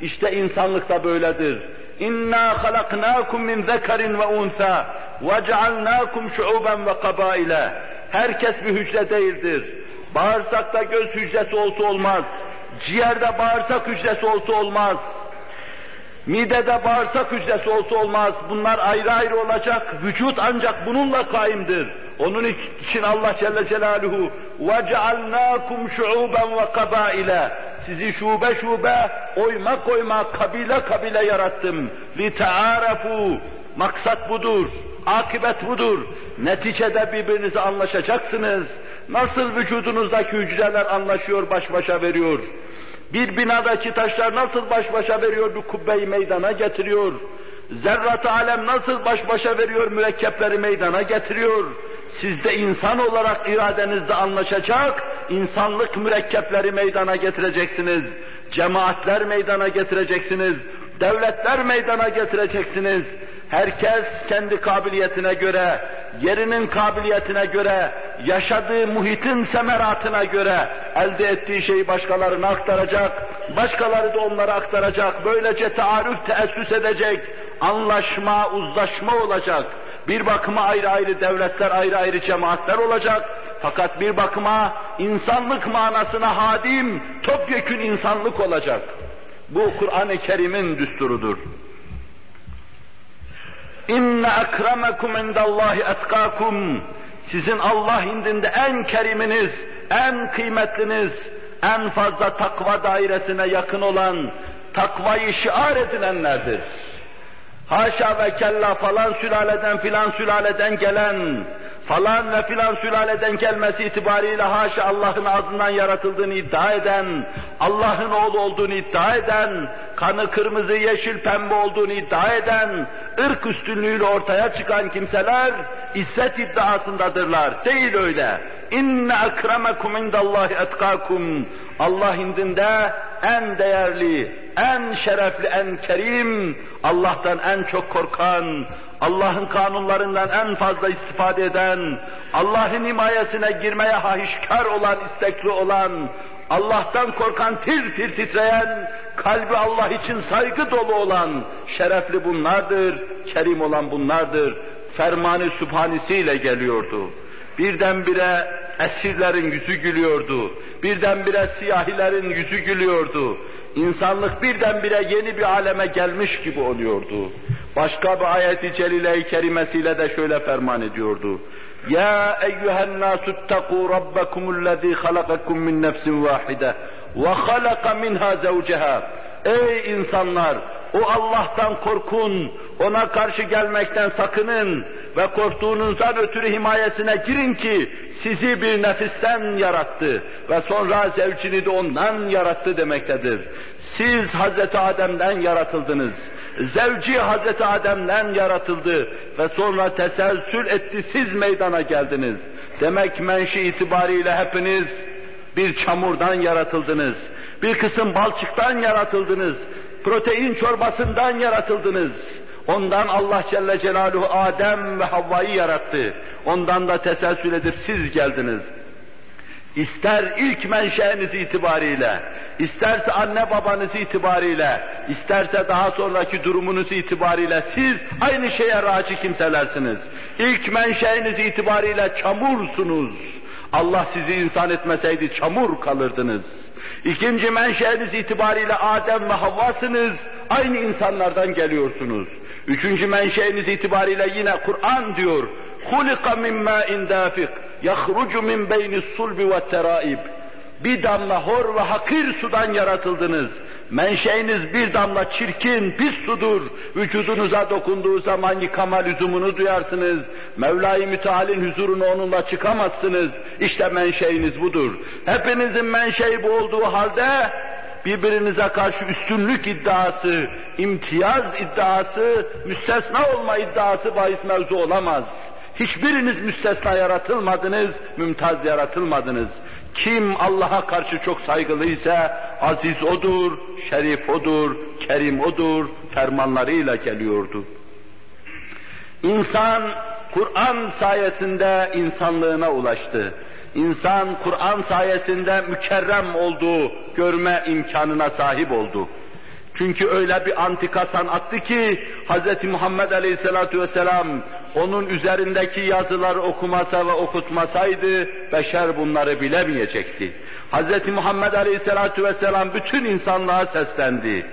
İşte insanlık da böyledir. İnna halaknakum min zekerin ve unsa وَجَعَلْنَاكُمْ شُعُوبًا وَقَبَائِلًا Herkes bir hücre değildir. Bağırsakta göz hücresi olsa olmaz. Ciğerde bağırsak hücresi olsa olmaz. Midede bağırsak hücresi olsa olmaz. Bunlar ayrı ayrı olacak. Vücut ancak bununla kaimdir. Onun için Allah Celle Celaluhu وَجَعَلْنَاكُمْ شُعُوبًا وَقَبَائِلًا Sizi şube şube, oyma koyma, kabile kabile yarattım. لِتَعَارَفُوا Maksat budur. Akibet budur. Neticede birbirinize anlaşacaksınız. Nasıl vücudunuzdaki hücreler anlaşıyor, baş başa veriyor. Bir binadaki taşlar nasıl baş başa veriyor, bir kubbeyi meydana getiriyor. Zerrat alem nasıl baş başa veriyor, mürekkepleri meydana getiriyor. Siz de insan olarak iradenizde anlaşacak, insanlık mürekkepleri meydana getireceksiniz. Cemaatler meydana getireceksiniz. Devletler meydana getireceksiniz. Herkes kendi kabiliyetine göre, yerinin kabiliyetine göre, yaşadığı muhitin semeratına göre elde ettiği şeyi başkalarına aktaracak, başkaları da onlara aktaracak, böylece taarruf teessüs edecek, anlaşma, uzlaşma olacak. Bir bakıma ayrı ayrı devletler, ayrı ayrı cemaatler olacak. Fakat bir bakıma insanlık manasına hadim, topyekün insanlık olacak. Bu Kur'an-ı Kerim'in düsturudur. İnne ekremekum indallahi etkakum. Sizin Allah indinde en keriminiz, en kıymetliniz, en fazla takva dairesine yakın olan, takvayı şiar edilenlerdir. Haşa ve kella falan sülaleden filan sülaleden gelen, falan ve filan sülaleden gelmesi itibariyle haşa Allah'ın ağzından yaratıldığını iddia eden, Allah'ın oğlu olduğunu iddia eden, kanı kırmızı, yeşil, pembe olduğunu iddia eden, ırk üstünlüğüyle ortaya çıkan kimseler izzet iddiasındadırlar. Değil öyle. İnne ekremekum indallahi etkakum. Allah indinde en değerli, en şerefli, en kerim, Allah'tan en çok korkan, Allah'ın kanunlarından en fazla istifade eden, Allah'ın himayesine girmeye hahişkar olan, istekli olan, Allah'tan korkan, tir tir titreyen, kalbi Allah için saygı dolu olan, şerefli bunlardır, kerim olan bunlardır. Fermanı sübhanesiyle geliyordu. Birdenbire esirlerin yüzü gülüyordu. Birdenbire siyahilerin yüzü gülüyordu. İnsanlık birdenbire yeni bir aleme gelmiş gibi oluyordu. Başka bir ayeti celile-i kerimesiyle de şöyle ferman ediyordu. Ya eyyühen nasuttakû rabbekumullezî halakakum min nefsin vâhide ve halaka minha zevceha. Ey insanlar! O Allah'tan korkun, ona karşı gelmekten sakının ve korktuğunuzdan ötürü himayesine girin ki sizi bir nefisten yarattı ve sonra zevcini de ondan yarattı demektedir. Siz Hazreti Adem'den yaratıldınız. Zevci Hazreti Adem'den yaratıldı ve sonra teselsül etti, siz meydana geldiniz. Demek menşi itibariyle hepiniz bir çamurdan yaratıldınız. Bir kısım balçıktan yaratıldınız. Protein çorbasından yaratıldınız. Ondan Allah Celle Celaluhu Adem ve Havva'yı yarattı. Ondan da teselsül edip siz geldiniz. İster ilk menşeiniz itibariyle, isterse anne babanız itibariyle, isterse daha sonraki durumunuz itibariyle siz aynı şeye raci kimselersiniz. İlk menşeiniz itibariyle çamursunuz. Allah sizi insan etmeseydi çamur kalırdınız. İkinci menşeiniz itibariyle Adem ve Havva'sınız, aynı insanlardan geliyorsunuz. Üçüncü menşeimiz itibariyle yine Kur'an diyor. Hulika min ma'in dafiq yahrucu min beyni sulbi ve teraib. Bir damla hor ve hakir sudan yaratıldınız. Menşeiniz bir damla çirkin, pis sudur. Vücudunuza dokunduğu zaman yıkama lüzumunu duyarsınız. Mevla-i Müteal'in huzuruna onunla çıkamazsınız. İşte menşeiniz budur. Hepinizin menşei bu olduğu halde birbirinize karşı üstünlük iddiası, imtiyaz iddiası, müstesna olma iddiası bahis mevzu olamaz. Hiçbiriniz müstesna yaratılmadınız, mümtaz yaratılmadınız. Kim Allah'a karşı çok saygılıysa aziz odur, şerif odur, kerim odur, fermanlarıyla geliyordu. İnsan Kur'an sayesinde insanlığına ulaştı. İnsan Kur'an sayesinde mükerrem olduğu görme imkanına sahip oldu. Çünkü öyle bir antika sanattı ki Hz. Muhammed Aleyhisselatü Vesselam onun üzerindeki yazıları okumasa ve okutmasaydı beşer bunları bilemeyecekti. Hz. Muhammed Aleyhisselatü Vesselam bütün insanlığa seslendi.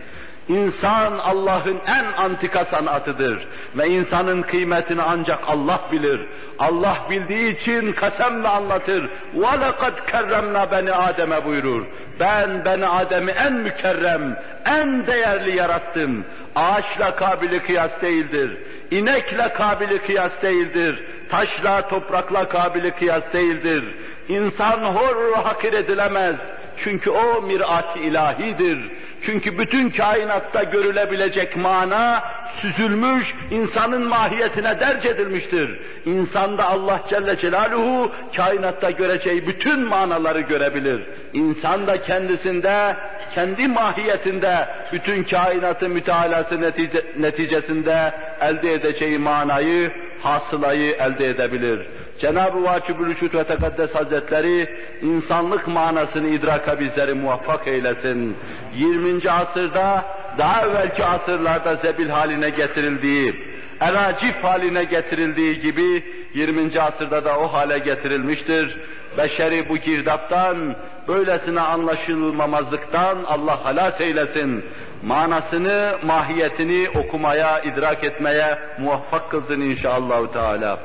İnsan Allah'ın en antika sanatıdır ve insanın kıymetini ancak Allah bilir. Allah bildiği için kasemle anlatır. وَلَقَدْ كَرَّمْنَا beni Adem'e buyurur. Ben beni Adem'i en mükerrem, en değerli yarattım. Ağaçla kabili kıyas değildir. İnekle kabili kıyas değildir. Taşla, toprakla kabili kıyas değildir. İnsan hor hakir edilemez. Çünkü o mirat-ı ilahidir. çünkü bütün kainatta görülebilecek mana süzülmüş, insanın mahiyetine derc edilmiştir. İnsanda Allah Celle Celaluhu kainatta göreceği bütün manaları görebilir. İnsan da kendisinde, kendi mahiyetinde bütün kainatı mütalası netice, neticesinde elde edeceği manayı, hasılayı elde edebilir. Cenab-ı Vâcibül ve Tekaddes Hazretleri insanlık manasını idraka bizleri muvaffak eylesin. 20. asırda daha evvelki asırlarda zebil haline getirildiği, elacif haline getirildiği gibi 20. asırda da o hale getirilmiştir. Beşeri bu girdaptan, böylesine anlaşılmamazlıktan Allah halas eylesin. Manasını, mahiyetini okumaya, idrak etmeye muvaffak kılsın inşallah Teala.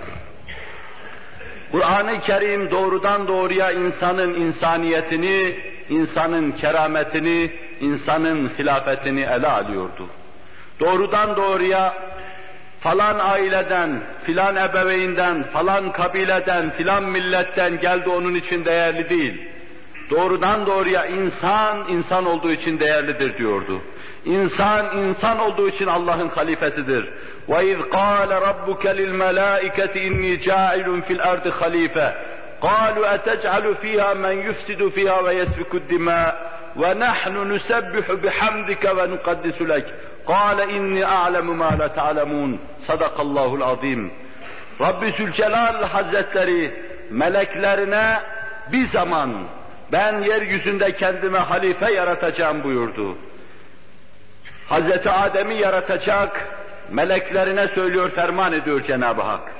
Kur'an-ı Kerim doğrudan doğruya insanın insaniyetini, insanın kerametini, insanın hilafetini ele alıyordu. Doğrudan doğruya falan aileden, filan ebeveyinden, falan kabileden, filan milletten geldi onun için değerli değil. Doğrudan doğruya insan, insan olduğu için değerlidir diyordu. İnsan, insan olduğu için Allah'ın halifesidir. وَاِذْ قَالَ رَبُّكَ لِلْمَلَائِكَةِ اِنِّي جَاعِلٌ فِي الْأَرْضِ خَلِيفَةً قَالُوا أَتَجْعَلُ فِيهَا مَنْ يُفْسِدُ فِيهَا وَيَسْفِكُ الدِّمَاءَ وَنَحْنُ نُسَبِّحُ بِحَمْدِكَ وَنُقَدِّسُ لَكَ قَالَ إِنِّي أَعْلَمُ مَا لَا تَعْلَمُونَ صَدَقَ اللّٰهُ الْعَظِيمُ Rabbi Zülcelal Hazretleri meleklerine bir zaman ben yeryüzünde kendime halife yaratacağım buyurdu. Hazreti Adem'i yaratacak, meleklerine söylüyor, ferman ediyor Cenab-ı Hak.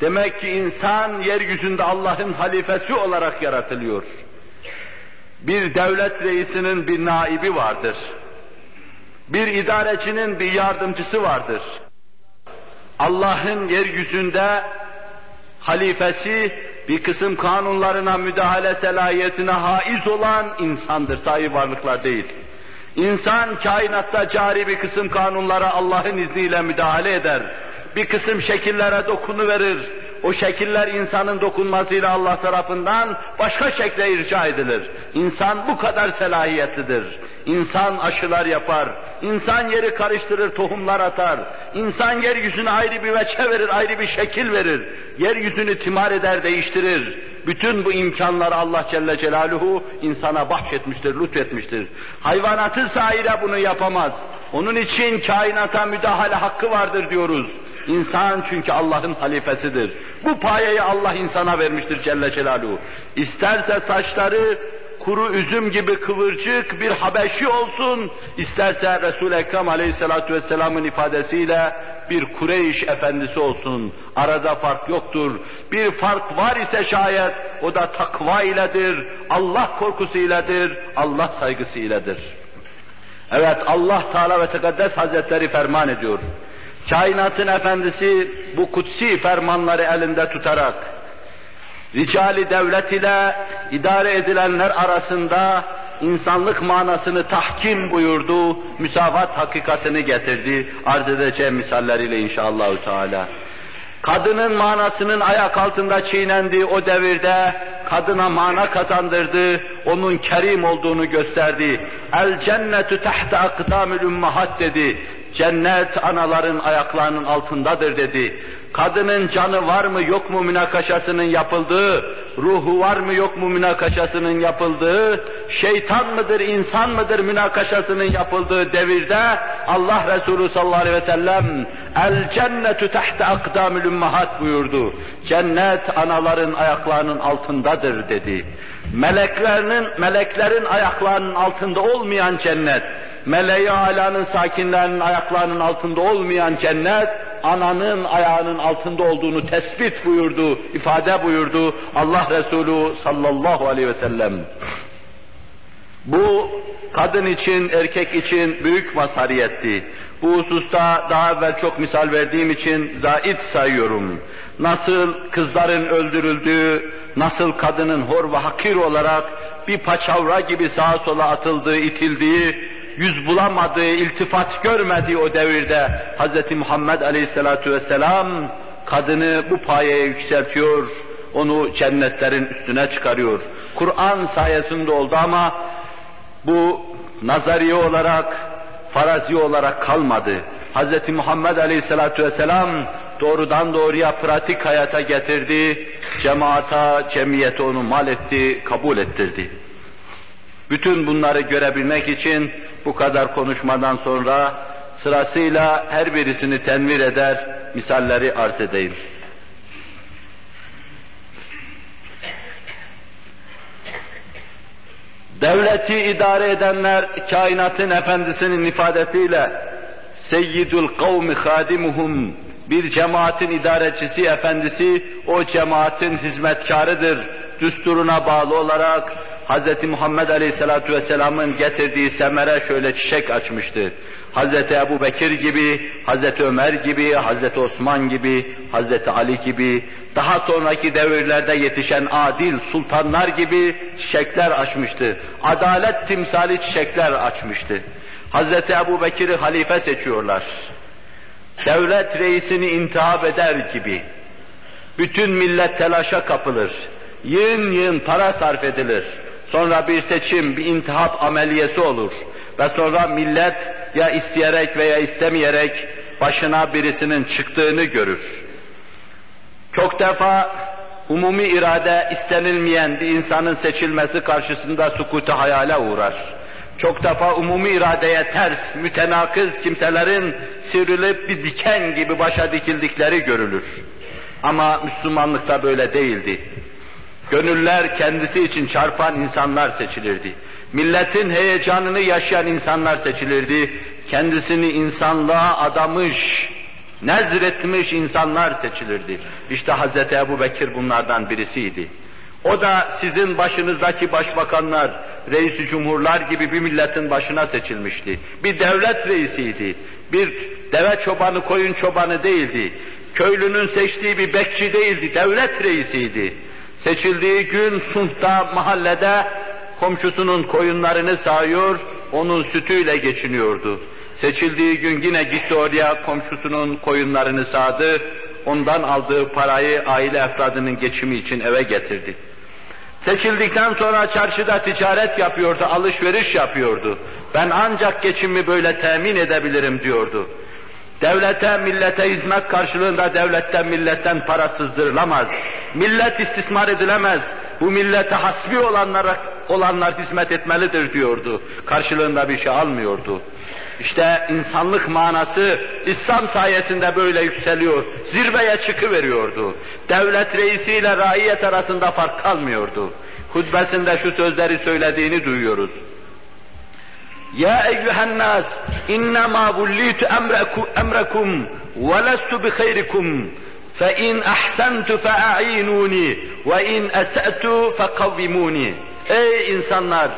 Demek ki insan yeryüzünde Allah'ın halifesi olarak yaratılıyor. Bir devlet reisinin bir naibi vardır. Bir idarecinin bir yardımcısı vardır. Allah'ın yeryüzünde halifesi bir kısım kanunlarına müdahale selahiyetine haiz olan insandır, sahi varlıklar değil. İnsan kainatta cari bir kısım kanunlara Allah'ın izniyle müdahale eder. Bir kısım şekillere dokunu verir. O şekiller insanın dokunmasıyla Allah tarafından başka şekle irca edilir. İnsan bu kadar selahiyetlidir. İnsan aşılar yapar, insan yeri karıştırır, tohumlar atar, insan yeryüzüne ayrı bir veçe verir, ayrı bir şekil verir, yeryüzünü timar eder, değiştirir. Bütün bu imkanları Allah Celle Celaluhu insana bahşetmiştir, lütfetmiştir. Hayvanatı sahile bunu yapamaz. Onun için kainata müdahale hakkı vardır diyoruz. İnsan çünkü Allah'ın halifesidir. Bu payeyi Allah insana vermiştir Celle Celaluhu. İsterse saçları kuru üzüm gibi kıvırcık bir Habeşi olsun, isterse Resul-i Ekrem Aleyhisselatü Vesselam'ın ifadesiyle bir Kureyş efendisi olsun. Arada fark yoktur. Bir fark var ise şayet o da takva iledir, Allah korkusu iledir, Allah saygısı iledir. Evet Allah Teala ve Tekaddes Hazretleri ferman ediyor. Kainatın efendisi bu kutsi fermanları elinde tutarak ricali devlet ile idare edilenler arasında insanlık manasını tahkim buyurdu, müsavat hakikatini getirdi. Arz edeceğim misalleriyle inşallah Teala. Kadının manasının ayak altında çiğnendiği o devirde kadına mana kazandırdı, onun kerim olduğunu gösterdi. El cennetu tahta akdamil ummahat dedi. Cennet anaların ayaklarının altındadır dedi kadının canı var mı yok mu münakaşasının yapıldığı, ruhu var mı yok mu münakaşasının yapıldığı, şeytan mıdır insan mıdır münakaşasının yapıldığı devirde Allah Resulü sallallahu aleyhi ve sellem el cennetu tahta akdamil ummahat buyurdu. Cennet anaların ayaklarının altındadır dedi. Meleklerinin meleklerin ayaklarının altında olmayan cennet, meleği alanın sakinlerinin ayaklarının altında olmayan cennet ananın ayağının altında olduğunu tespit buyurdu, ifade buyurdu Allah Resulü sallallahu aleyhi ve sellem. Bu kadın için, erkek için büyük mazhariyetti. Bu hususta daha evvel çok misal verdiğim için zait sayıyorum. Nasıl kızların öldürüldüğü, nasıl kadının hor ve hakir olarak bir paçavra gibi sağa sola atıldığı, itildiği, yüz bulamadığı, iltifat görmediği o devirde Hz. Muhammed Aleyhisselatü Vesselam kadını bu payeye yükseltiyor, onu cennetlerin üstüne çıkarıyor. Kur'an sayesinde oldu ama bu nazariye olarak, farazi olarak kalmadı. Hz. Muhammed Aleyhisselatü Vesselam doğrudan doğruya pratik hayata getirdi, cemaata, cemiyete onu mal etti, kabul ettirdi. Bütün bunları görebilmek için bu kadar konuşmadan sonra sırasıyla her birisini tenvir eder, misalleri arz edeyim. Devleti idare edenler kainatın efendisinin ifadesiyle seyyidul kavmi hadimuhum bir cemaatin idarecisi, efendisi o cemaatin hizmetkarıdır. Düsturuna bağlı olarak Hz. Muhammed Aleyhisselatü Vesselam'ın getirdiği semere şöyle çiçek açmıştı. Hz. Ebu Bekir gibi, Hz. Ömer gibi, Hz. Osman gibi, Hz. Ali gibi, daha sonraki devirlerde yetişen adil sultanlar gibi çiçekler açmıştı. Adalet timsali çiçekler açmıştı. Hz. Ebu Bekir'i halife seçiyorlar. Devlet reisini intihap eder gibi. Bütün millet telaşa kapılır. Yığın yığın para sarf edilir. Sonra bir seçim, bir intihap ameliyesi olur. Ve sonra millet ya isteyerek veya istemeyerek başına birisinin çıktığını görür. Çok defa umumi irade istenilmeyen bir insanın seçilmesi karşısında sukutu hayale uğrar. Çok defa umumi iradeye ters, mütenakız kimselerin sivrilip bir diken gibi başa dikildikleri görülür. Ama Müslümanlıkta böyle değildi. Gönüller kendisi için çarpan insanlar seçilirdi. Milletin heyecanını yaşayan insanlar seçilirdi. Kendisini insanlığa adamış, nezretmiş insanlar seçilirdi. İşte Hz. Ebu Bekir bunlardan birisiydi. O da sizin başınızdaki başbakanlar, reisi cumhurlar gibi bir milletin başına seçilmişti. Bir devlet reisiydi. Bir deve çobanı, koyun çobanı değildi. Köylünün seçtiği bir bekçi değildi, devlet reisiydi. Seçildiği gün Sunt'ta mahallede komşusunun koyunlarını sağıyor, onun sütüyle geçiniyordu. Seçildiği gün yine gitti oraya komşusunun koyunlarını sağdı, ondan aldığı parayı aile efradının geçimi için eve getirdi. Seçildikten sonra çarşıda ticaret yapıyordu, alışveriş yapıyordu. Ben ancak geçimimi böyle temin edebilirim diyordu. Devlete, millete hizmet karşılığında devletten, milletten para sızdırılamaz. Millet istismar edilemez. Bu millete hasbi olanlara, olanlar hizmet etmelidir diyordu. Karşılığında bir şey almıyordu. İşte insanlık manası İslam sayesinde böyle yükseliyor, zirveye çıkıveriyordu. Devlet reisiyle raiyet arasında fark kalmıyordu. Hutbesinde şu sözleri söylediğini duyuyoruz. Ya eyyühen nas innema vullitu emrekum ve lestu bi hayrikum fe in ahsantu fe a'inuni ve in esatu fe kavvimuni. Ey insanlar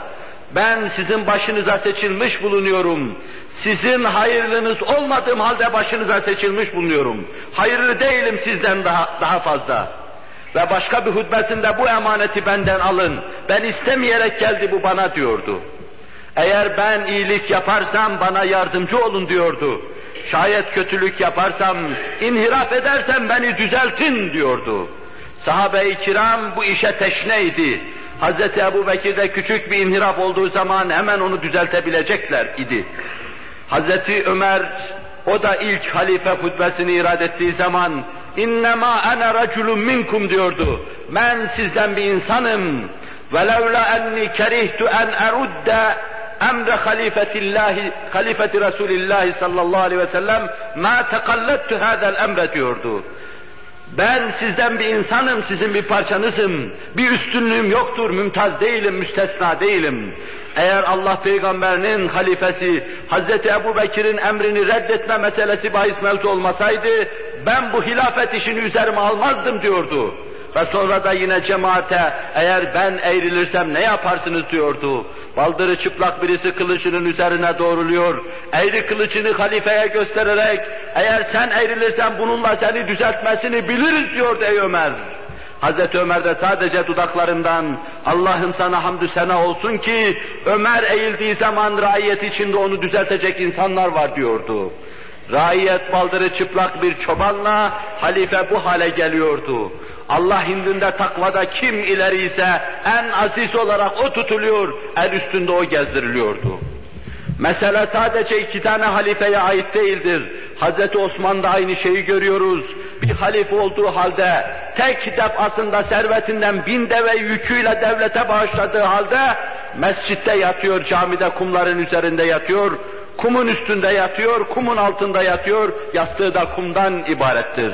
ben sizin başınıza seçilmiş bulunuyorum. Sizin hayırlınız olmadığım halde başınıza seçilmiş bulunuyorum. Hayırlı değilim sizden daha, daha fazla. Ve başka bir hutbesinde bu emaneti benden alın. Ben istemeyerek geldi bu bana diyordu. Eğer ben iyilik yaparsam bana yardımcı olun diyordu. Şayet kötülük yaparsam, inhiraf edersem beni düzeltin diyordu. Sahabe-i kiram bu işe teşneydi. Hz. Ebu Bekir'de küçük bir inhiraf olduğu zaman hemen onu düzeltebilecekler idi. Hazreti Ömer o da ilk halife hutbesini irad ettiği zaman innema ana raculun minkum diyordu. Ben sizden bir insanım. Velev la enni kerihtu en erudde emre halifetillahi halifeti Resulillahi sallallahu aleyhi ve sellem ma tekallettu hadel emre diyordu. Ben sizden bir insanım, sizin bir parçanızım. Bir üstünlüğüm yoktur, mümtaz değilim, müstesna değilim. Eğer Allah peygamberinin halifesi Hz. Ebu Bekir'in emrini reddetme meselesi bahis mevzu olmasaydı ben bu hilafet işini üzerime almazdım diyordu. Ve sonra da yine cemaate eğer ben eğrilirsem ne yaparsınız diyordu. Baldırı çıplak birisi kılıcının üzerine doğruluyor. Eğri kılıcını halifeye göstererek eğer sen eğrilirsen bununla seni düzeltmesini biliriz diyordu ey Ömer. Hazreti Ömer de sadece dudaklarından Allah'ım sana hamdü sena olsun ki Ömer eğildiği zaman raiyet içinde onu düzeltecek insanlar var diyordu. Raiyet baldırı çıplak bir çobanla halife bu hale geliyordu. Allah indinde takvada kim ileri ise en aziz olarak o tutuluyor, en üstünde o gezdiriliyordu. Mesele sadece iki tane halifeye ait değildir. Hazreti Osman'da aynı şeyi görüyoruz. Bir halife olduğu halde tek defasında servetinden bin deve yüküyle devlete bağışladığı halde mescitte yatıyor, camide kumların üzerinde yatıyor, kumun üstünde yatıyor, kumun altında yatıyor, yastığı da kumdan ibarettir.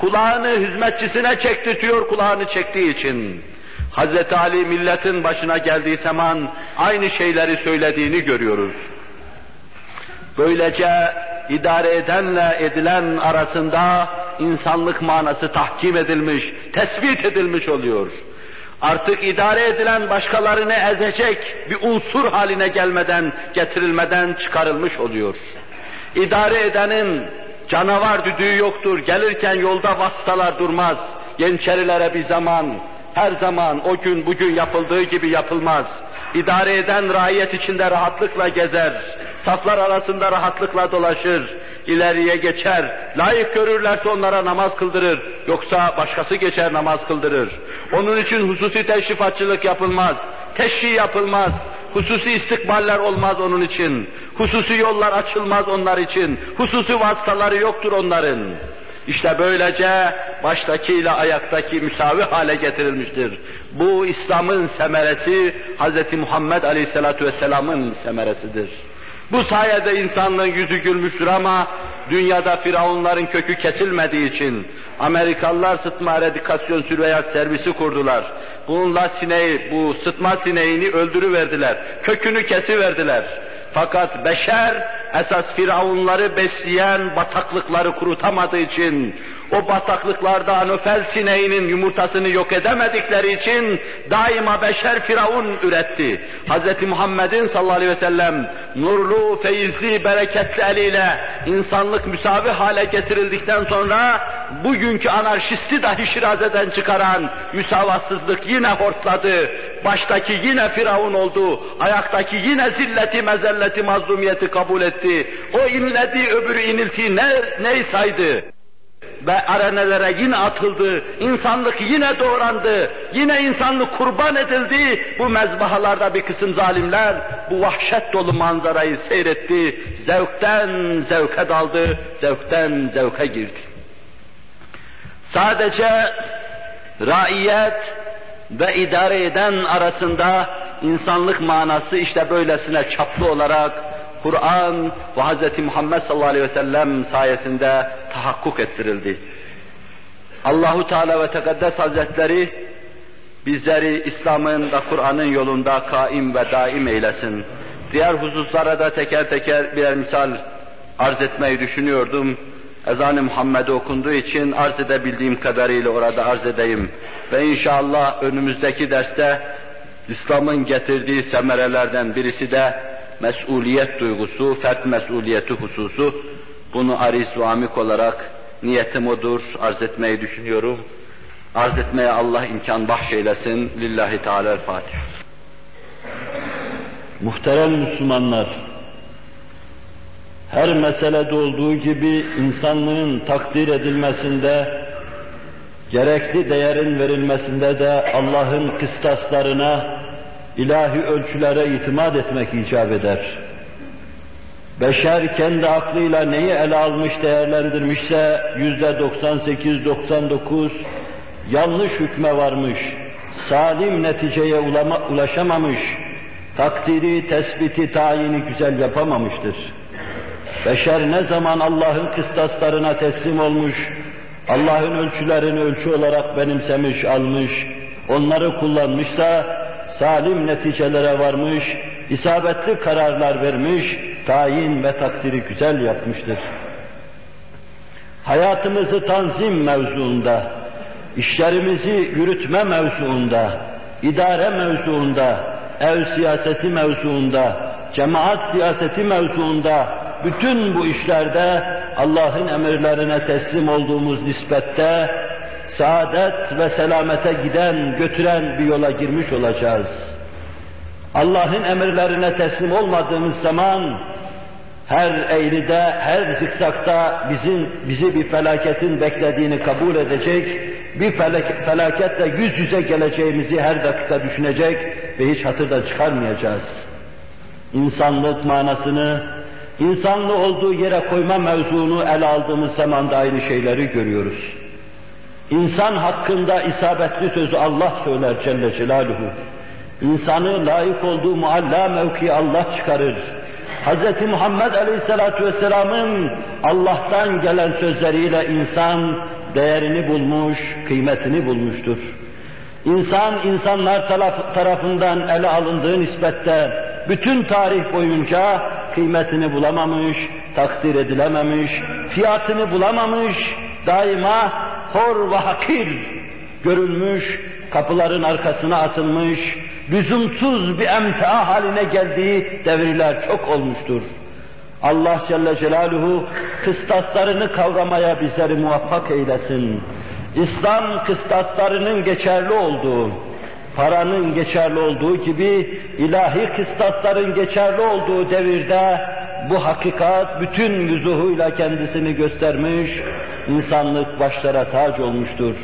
Kulağını hizmetçisine çektirtiyor kulağını çektiği için. Hazreti Ali milletin başına geldiği zaman aynı şeyleri söylediğini görüyoruz. Böylece idare edenle edilen arasında insanlık manası tahkim edilmiş, tespit edilmiş oluyor. Artık idare edilen başkalarını ezecek bir unsur haline gelmeden, getirilmeden çıkarılmış oluyor. İdare edenin canavar düdüğü yoktur, gelirken yolda vasıtalar durmaz, Yeniçerilere bir zaman, her zaman o gün bugün yapıldığı gibi yapılmaz. İdare eden raiyet içinde rahatlıkla gezer, saflar arasında rahatlıkla dolaşır, ileriye geçer, layık görürlerse onlara namaz kıldırır, yoksa başkası geçer namaz kıldırır. Onun için hususi teşrifatçılık yapılmaz, teşhi yapılmaz, hususi istikballer olmaz onun için, hususi yollar açılmaz onlar için, hususi vasıtaları yoktur onların. İşte böylece baştaki ile ayaktaki müsavi hale getirilmiştir. Bu İslam'ın semeresi Hz. Muhammed Aleyhisselatü Vesselam'ın semeresidir. Bu sayede insanlığın yüzü gülmüştür ama dünyada firavunların kökü kesilmediği için Amerikalılar sıtma eradikasyon sürveyat servisi kurdular. Bununla sineği, bu sıtma sineğini öldürüverdiler. Kökünü kesiverdiler. Fakat beşer esas firavunları besleyen bataklıkları kurutamadığı için o bataklıklarda anofel sineğinin yumurtasını yok edemedikleri için daima beşer firavun üretti. Hz. Muhammed'in sallallahu aleyhi ve sellem nurlu, feyizli, bereketli eliyle insanlık müsavi hale getirildikten sonra bugünkü anarşisti dahi şirazeden çıkaran müsavatsızlık yine hortladı. Baştaki yine firavun oldu. Ayaktaki yine zilleti, mezelleti, mazlumiyeti kabul etti. O inledi, öbürü iniltiyi ne, ne saydı? Ve arenelere yine atıldı, insanlık yine doğrandı, yine insanlık kurban edildi. Bu mezbahalarda bir kısım zalimler bu vahşet dolu manzarayı seyretti, zevkten zevke daldı, zevkten zevke girdi. Sadece raiyet ve idare eden arasında insanlık manası işte böylesine çaplı olarak Kur'an ve Hz. Muhammed sallallahu aleyhi ve sellem sayesinde tahakkuk ettirildi. Allahu Teala ve Tekaddes Hazretleri bizleri İslam'ın ve Kur'an'ın yolunda kaim ve daim eylesin. Diğer hususlara da teker teker birer misal arz etmeyi düşünüyordum. Ezan-ı Muhammed okunduğu için arz edebildiğim kadarıyla orada arz edeyim. Ve inşallah önümüzdeki derste İslam'ın getirdiği semerelerden birisi de mesuliyet duygusu, fert mesuliyeti hususu. Bunu ariz ve amik olarak niyetim odur, arz etmeyi düşünüyorum. Arz etmeye Allah imkan bahşeylesin. Lillahi Teala-Fatiha. Muhterem Müslümanlar, her meselede olduğu gibi insanlığın takdir edilmesinde, gerekli değerin verilmesinde de Allah'ın kıstaslarına, ilahi ölçülere itimat etmek icap eder. Beşer kendi aklıyla neyi ele almış, değerlendirmişse yüzde 98-99 yanlış hükme varmış, salim neticeye ulaşamamış, takdiri, tespiti, tayini güzel yapamamıştır. Beşer ne zaman Allah'ın kıstaslarına teslim olmuş, Allah'ın ölçülerini ölçü olarak benimsemiş, almış, onları kullanmışsa salim neticelere varmış, isabetli kararlar vermiş, tayin ve takdiri güzel yapmıştır. Hayatımızı tanzim mevzuunda, işlerimizi yürütme mevzuunda, idare mevzuunda, ev siyaseti mevzuunda, cemaat siyaseti mevzuunda, bütün bu işlerde Allah'ın emirlerine teslim olduğumuz nispette saadet ve selamete giden, götüren bir yola girmiş olacağız. Allah'ın emirlerine teslim olmadığımız zaman her eğride, her zikzakta bizim bizi bir felaketin beklediğini kabul edecek, bir felaketle yüz yüze geleceğimizi her dakika düşünecek ve hiç hatırdan çıkarmayacağız. İnsanlık manasını, insanlı olduğu yere koyma mevzunu ele aldığımız zaman da aynı şeyleri görüyoruz. İnsan hakkında isabetli sözü Allah söyler Celle Celaluhu. İnsanı layık olduğu mualla mevki Allah çıkarır. Hz. Muhammed Aleyhisselatü Vesselam'ın Allah'tan gelen sözleriyle insan değerini bulmuş, kıymetini bulmuştur. İnsan, insanlar tarafından ele alındığı nispette bütün tarih boyunca kıymetini bulamamış, takdir edilememiş, fiyatını bulamamış, daima hor ve hakir görülmüş, kapıların arkasına atılmış, lüzumsuz bir emtia haline geldiği devirler çok olmuştur. Allah Celle Celaluhu kıstaslarını kavramaya bizleri muvaffak eylesin. İslam kıstaslarının geçerli olduğu, paranın geçerli olduğu gibi ilahi kıstasların geçerli olduğu devirde bu hakikat bütün yüzuhuyla kendisini göstermiş, insanlık başlara tac olmuştur.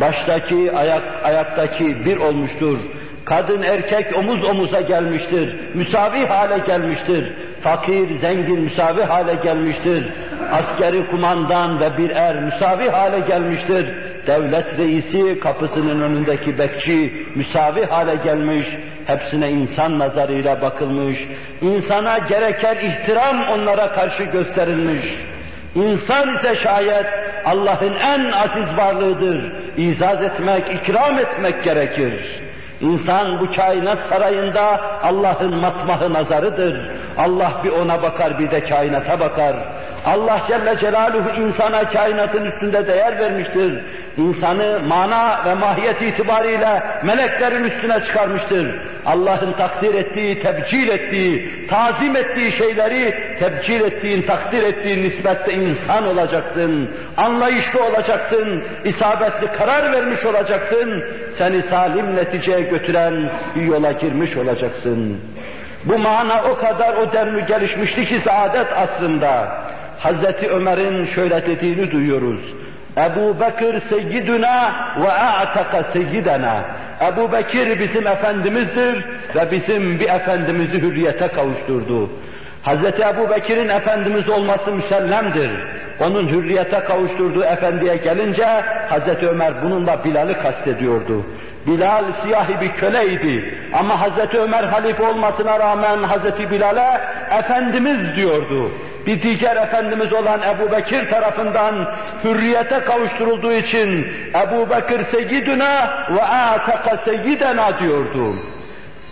Baştaki, ayak, ayaktaki bir olmuştur. Kadın erkek omuz omuza gelmiştir. Müsavi hale gelmiştir. Fakir, zengin müsavi hale gelmiştir. Askeri kumandan ve bir er müsavi hale gelmiştir. Devlet reisi kapısının önündeki bekçi müsavi hale gelmiş. Hepsine insan nazarıyla bakılmış. İnsana gereken ihtiram onlara karşı gösterilmiş. İnsan ise şayet Allah'ın en aziz varlığıdır. İzaz etmek, ikram etmek gerekir. İnsan bu kainat sarayında Allah'ın matmahı nazarıdır. Allah bir ona bakar bir de kainata bakar. Allah Celle Celaluhu insana kainatın üstünde değer vermiştir. İnsanı mana ve mahiyet itibariyle meleklerin üstüne çıkarmıştır. Allah'ın takdir ettiği, tebcil ettiği, tazim ettiği şeyleri tebcil ettiğin, takdir ettiğin nispette insan olacaksın. Anlayışlı olacaksın, isabetli karar vermiş olacaksın. Seni salim neticeye götüren bir yola girmiş olacaksın. Bu mana o kadar o denli gelişmişti ki saadet aslında. Hazreti Ömer'in şöyle dediğini duyuyoruz. Ebu Bekir seyyiduna ve a'taka seyyidena. Ebu Bekir bizim efendimizdir ve bizim bir efendimizi hürriyete kavuşturdu. Hazreti Ebu Bekir'in Efendimiz olması müsellemdir. Onun hürriyete kavuşturduğu efendiye gelince Hazreti Ömer bununla Bilal'i kastediyordu. Bilal siyahi bir köleydi ama Hazreti Ömer halife olmasına rağmen Hazreti Bilal'e Efendimiz diyordu. Bir diğer Efendimiz olan Ebu Bekir tarafından hürriyete kavuşturulduğu için Ebu Bekir seyyiduna ve ataka seyyidena diyordu.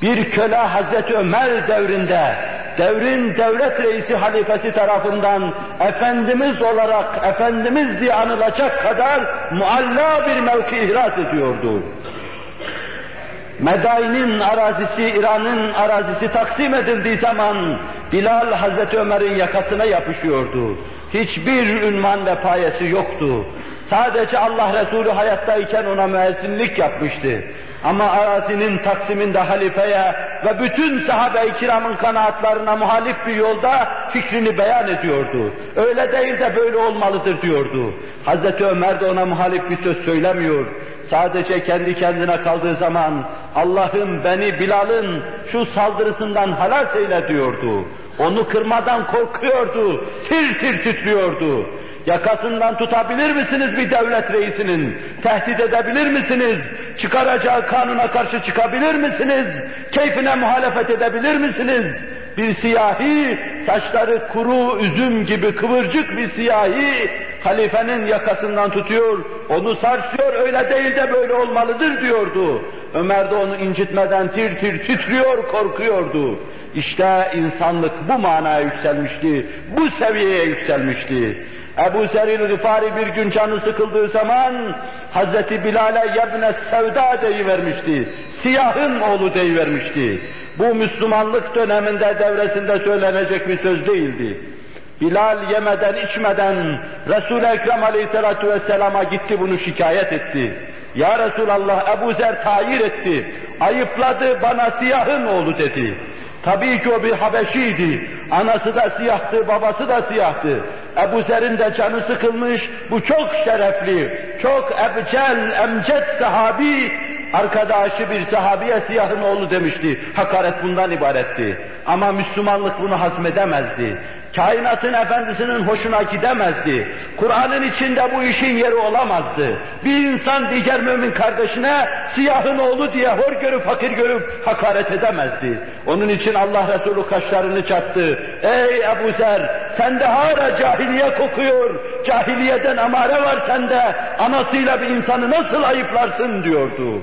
Bir köle Hazreti Ömer devrinde devrin devlet reisi halifesi tarafından Efendimiz olarak Efendimiz diye anılacak kadar mualla bir mevki ihraz ediyordu. Medain'in arazisi, İran'ın arazisi taksim edildiği zaman Bilal Hazreti Ömer'in yakasına yapışıyordu. Hiçbir ünvan ve payesi yoktu. Sadece Allah Resulü hayattayken ona müezzinlik yapmıştı. Ama arazinin taksiminde halifeye ve bütün sahabe-i kiramın kanaatlarına muhalif bir yolda fikrini beyan ediyordu. Öyle değil de böyle olmalıdır diyordu. Hazreti Ömer de ona muhalif bir söz söylemiyor. Sadece kendi kendine kaldığı zaman Allah'ım beni Bilal'ın şu saldırısından halas eyle diyordu. Onu kırmadan korkuyordu, tir tir titriyordu. Yakasından tutabilir misiniz bir devlet reisinin? Tehdit edebilir misiniz? Çıkaracağı kanuna karşı çıkabilir misiniz? Keyfine muhalefet edebilir misiniz? Bir siyahi, saçları kuru üzüm gibi kıvırcık bir siyahi, halifenin yakasından tutuyor, onu sarsıyor, öyle değil de böyle olmalıdır diyordu. Ömer de onu incitmeden tir tir titriyor, korkuyordu. İşte insanlık bu manaya yükselmişti, bu seviyeye yükselmişti. Ebu Zeril Gıfari bir gün canı sıkıldığı zaman Hazreti Bilal'e yebne sevda deyivermişti. Siyahın oğlu deyivermişti. Bu Müslümanlık döneminde devresinde söylenecek bir söz değildi. Bilal yemeden içmeden Resul-i Ekrem Aleyhisselatü Vesselam'a gitti bunu şikayet etti. Ya Resulallah Ebu Zer tayir etti. Ayıpladı bana siyahın oğlu dedi. Tabii ki o bir Habeşiydi. Anası da siyahtı, babası da siyahtı. Ebu Zer'in de canı sıkılmış. Bu çok şerefli, çok ebcel, emcet sahabi arkadaşı bir sahabiye siyahın oğlu demişti. Hakaret bundan ibaretti. Ama Müslümanlık bunu hazmedemezdi. Kainatın efendisinin hoşuna gidemezdi. Kur'an'ın içinde bu işin yeri olamazdı. Bir insan diğer mümin kardeşine siyahın oğlu diye hor görüp fakir görüp hakaret edemezdi. Onun için Allah Resulü kaşlarını çattı. Ey Ebu Zer sende hala cahiliye kokuyor. Cahiliyeden amare var sende. Anasıyla bir insanı nasıl ayıplarsın diyordu.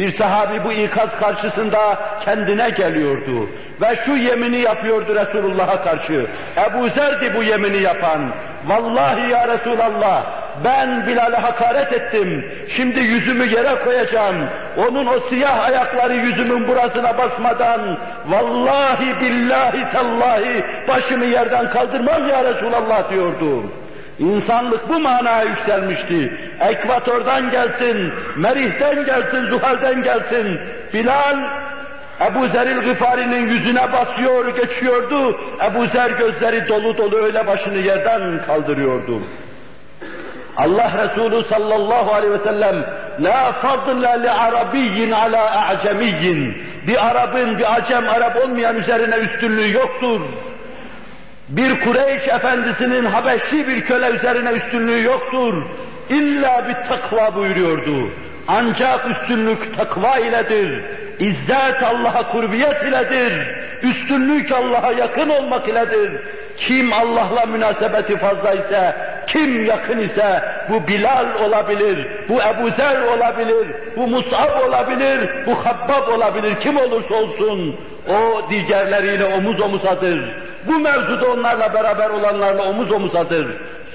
Bir sahabi bu ikaz karşısında kendine geliyordu. Ve şu yemini yapıyordu Resulullah'a karşı. Ebu Zer'di bu yemini yapan. Vallahi ya Resulallah ben Bilal'e hakaret ettim. Şimdi yüzümü yere koyacağım. Onun o siyah ayakları yüzümün burasına basmadan vallahi billahi tallahi başımı yerden kaldırmam ya Resulallah diyordu. İnsanlık bu manaya yükselmişti. Ekvatordan gelsin, Merih'ten gelsin, Zuhal'den gelsin. Bilal, Ebu Zer'il Gıfari'nin yüzüne basıyor, geçiyordu. Ebu Zer gözleri dolu dolu öyle başını yerden kaldırıyordu. Allah Resulü sallallahu aleyhi ve sellem la fadla li arabiyyin ala a'cemiyyin bir Arap'ın bir acem Arap olmayan üzerine üstünlüğü yoktur. Bir Kureyş efendisinin Habeşli bir köle üzerine üstünlüğü yoktur. İlla bir takva buyuruyordu. Ancak üstünlük takva iledir. İzzet Allah'a kurbiyet iledir. Üstünlük Allah'a yakın olmak iledir. Kim Allah'la münasebeti fazla ise, kim yakın ise bu Bilal olabilir, bu Ebu Zer olabilir, bu Mus'ab olabilir, bu Habbab olabilir, kim olursa olsun o diğerleriyle omuz omuzadır. Bu mevzuda onlarla beraber olanlarla omuz omuzadır.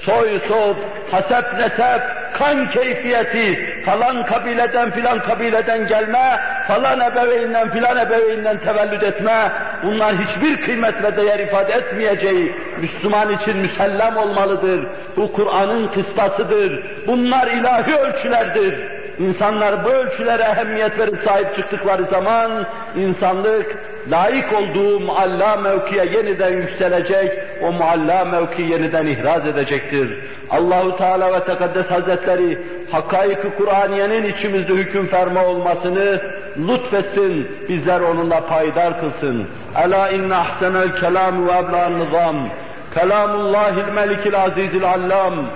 Soy, sop, hasep, nesep, kan keyfiyeti, falan kabileden filan kabileden gelme, falan ebeveynden filan ebeveynden tevellüt etme, bunlar hiçbir kıymet ve değer ifade etmeyeceği Müslüman için müsellem olmalıdır. Bu Kur'an'ın kıstasıdır. Bunlar ilahi ölçülerdir. İnsanlar bu ölçülere ehemmiyet verip sahip çıktıkları zaman insanlık layık olduğu mualla mevkiye yeniden yükselecek, o mualla mevki yeniden ihraz edecektir. Allahu Teala ve Tekaddes Hazretleri hakaik-i Kur'aniyenin içimizde hüküm ferma olmasını lütfetsin, bizler onunla payidar kılsın. Ela inne ahsenel kelam ve ebla'n nizam. Kelamullahil melikil azizil allam.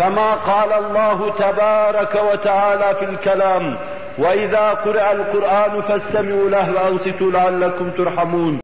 كما قال الله تبارك وتعالى في الكلام وإذا قرأ القرآن فاستمعوا له وأنصتوا لعلكم ترحمون.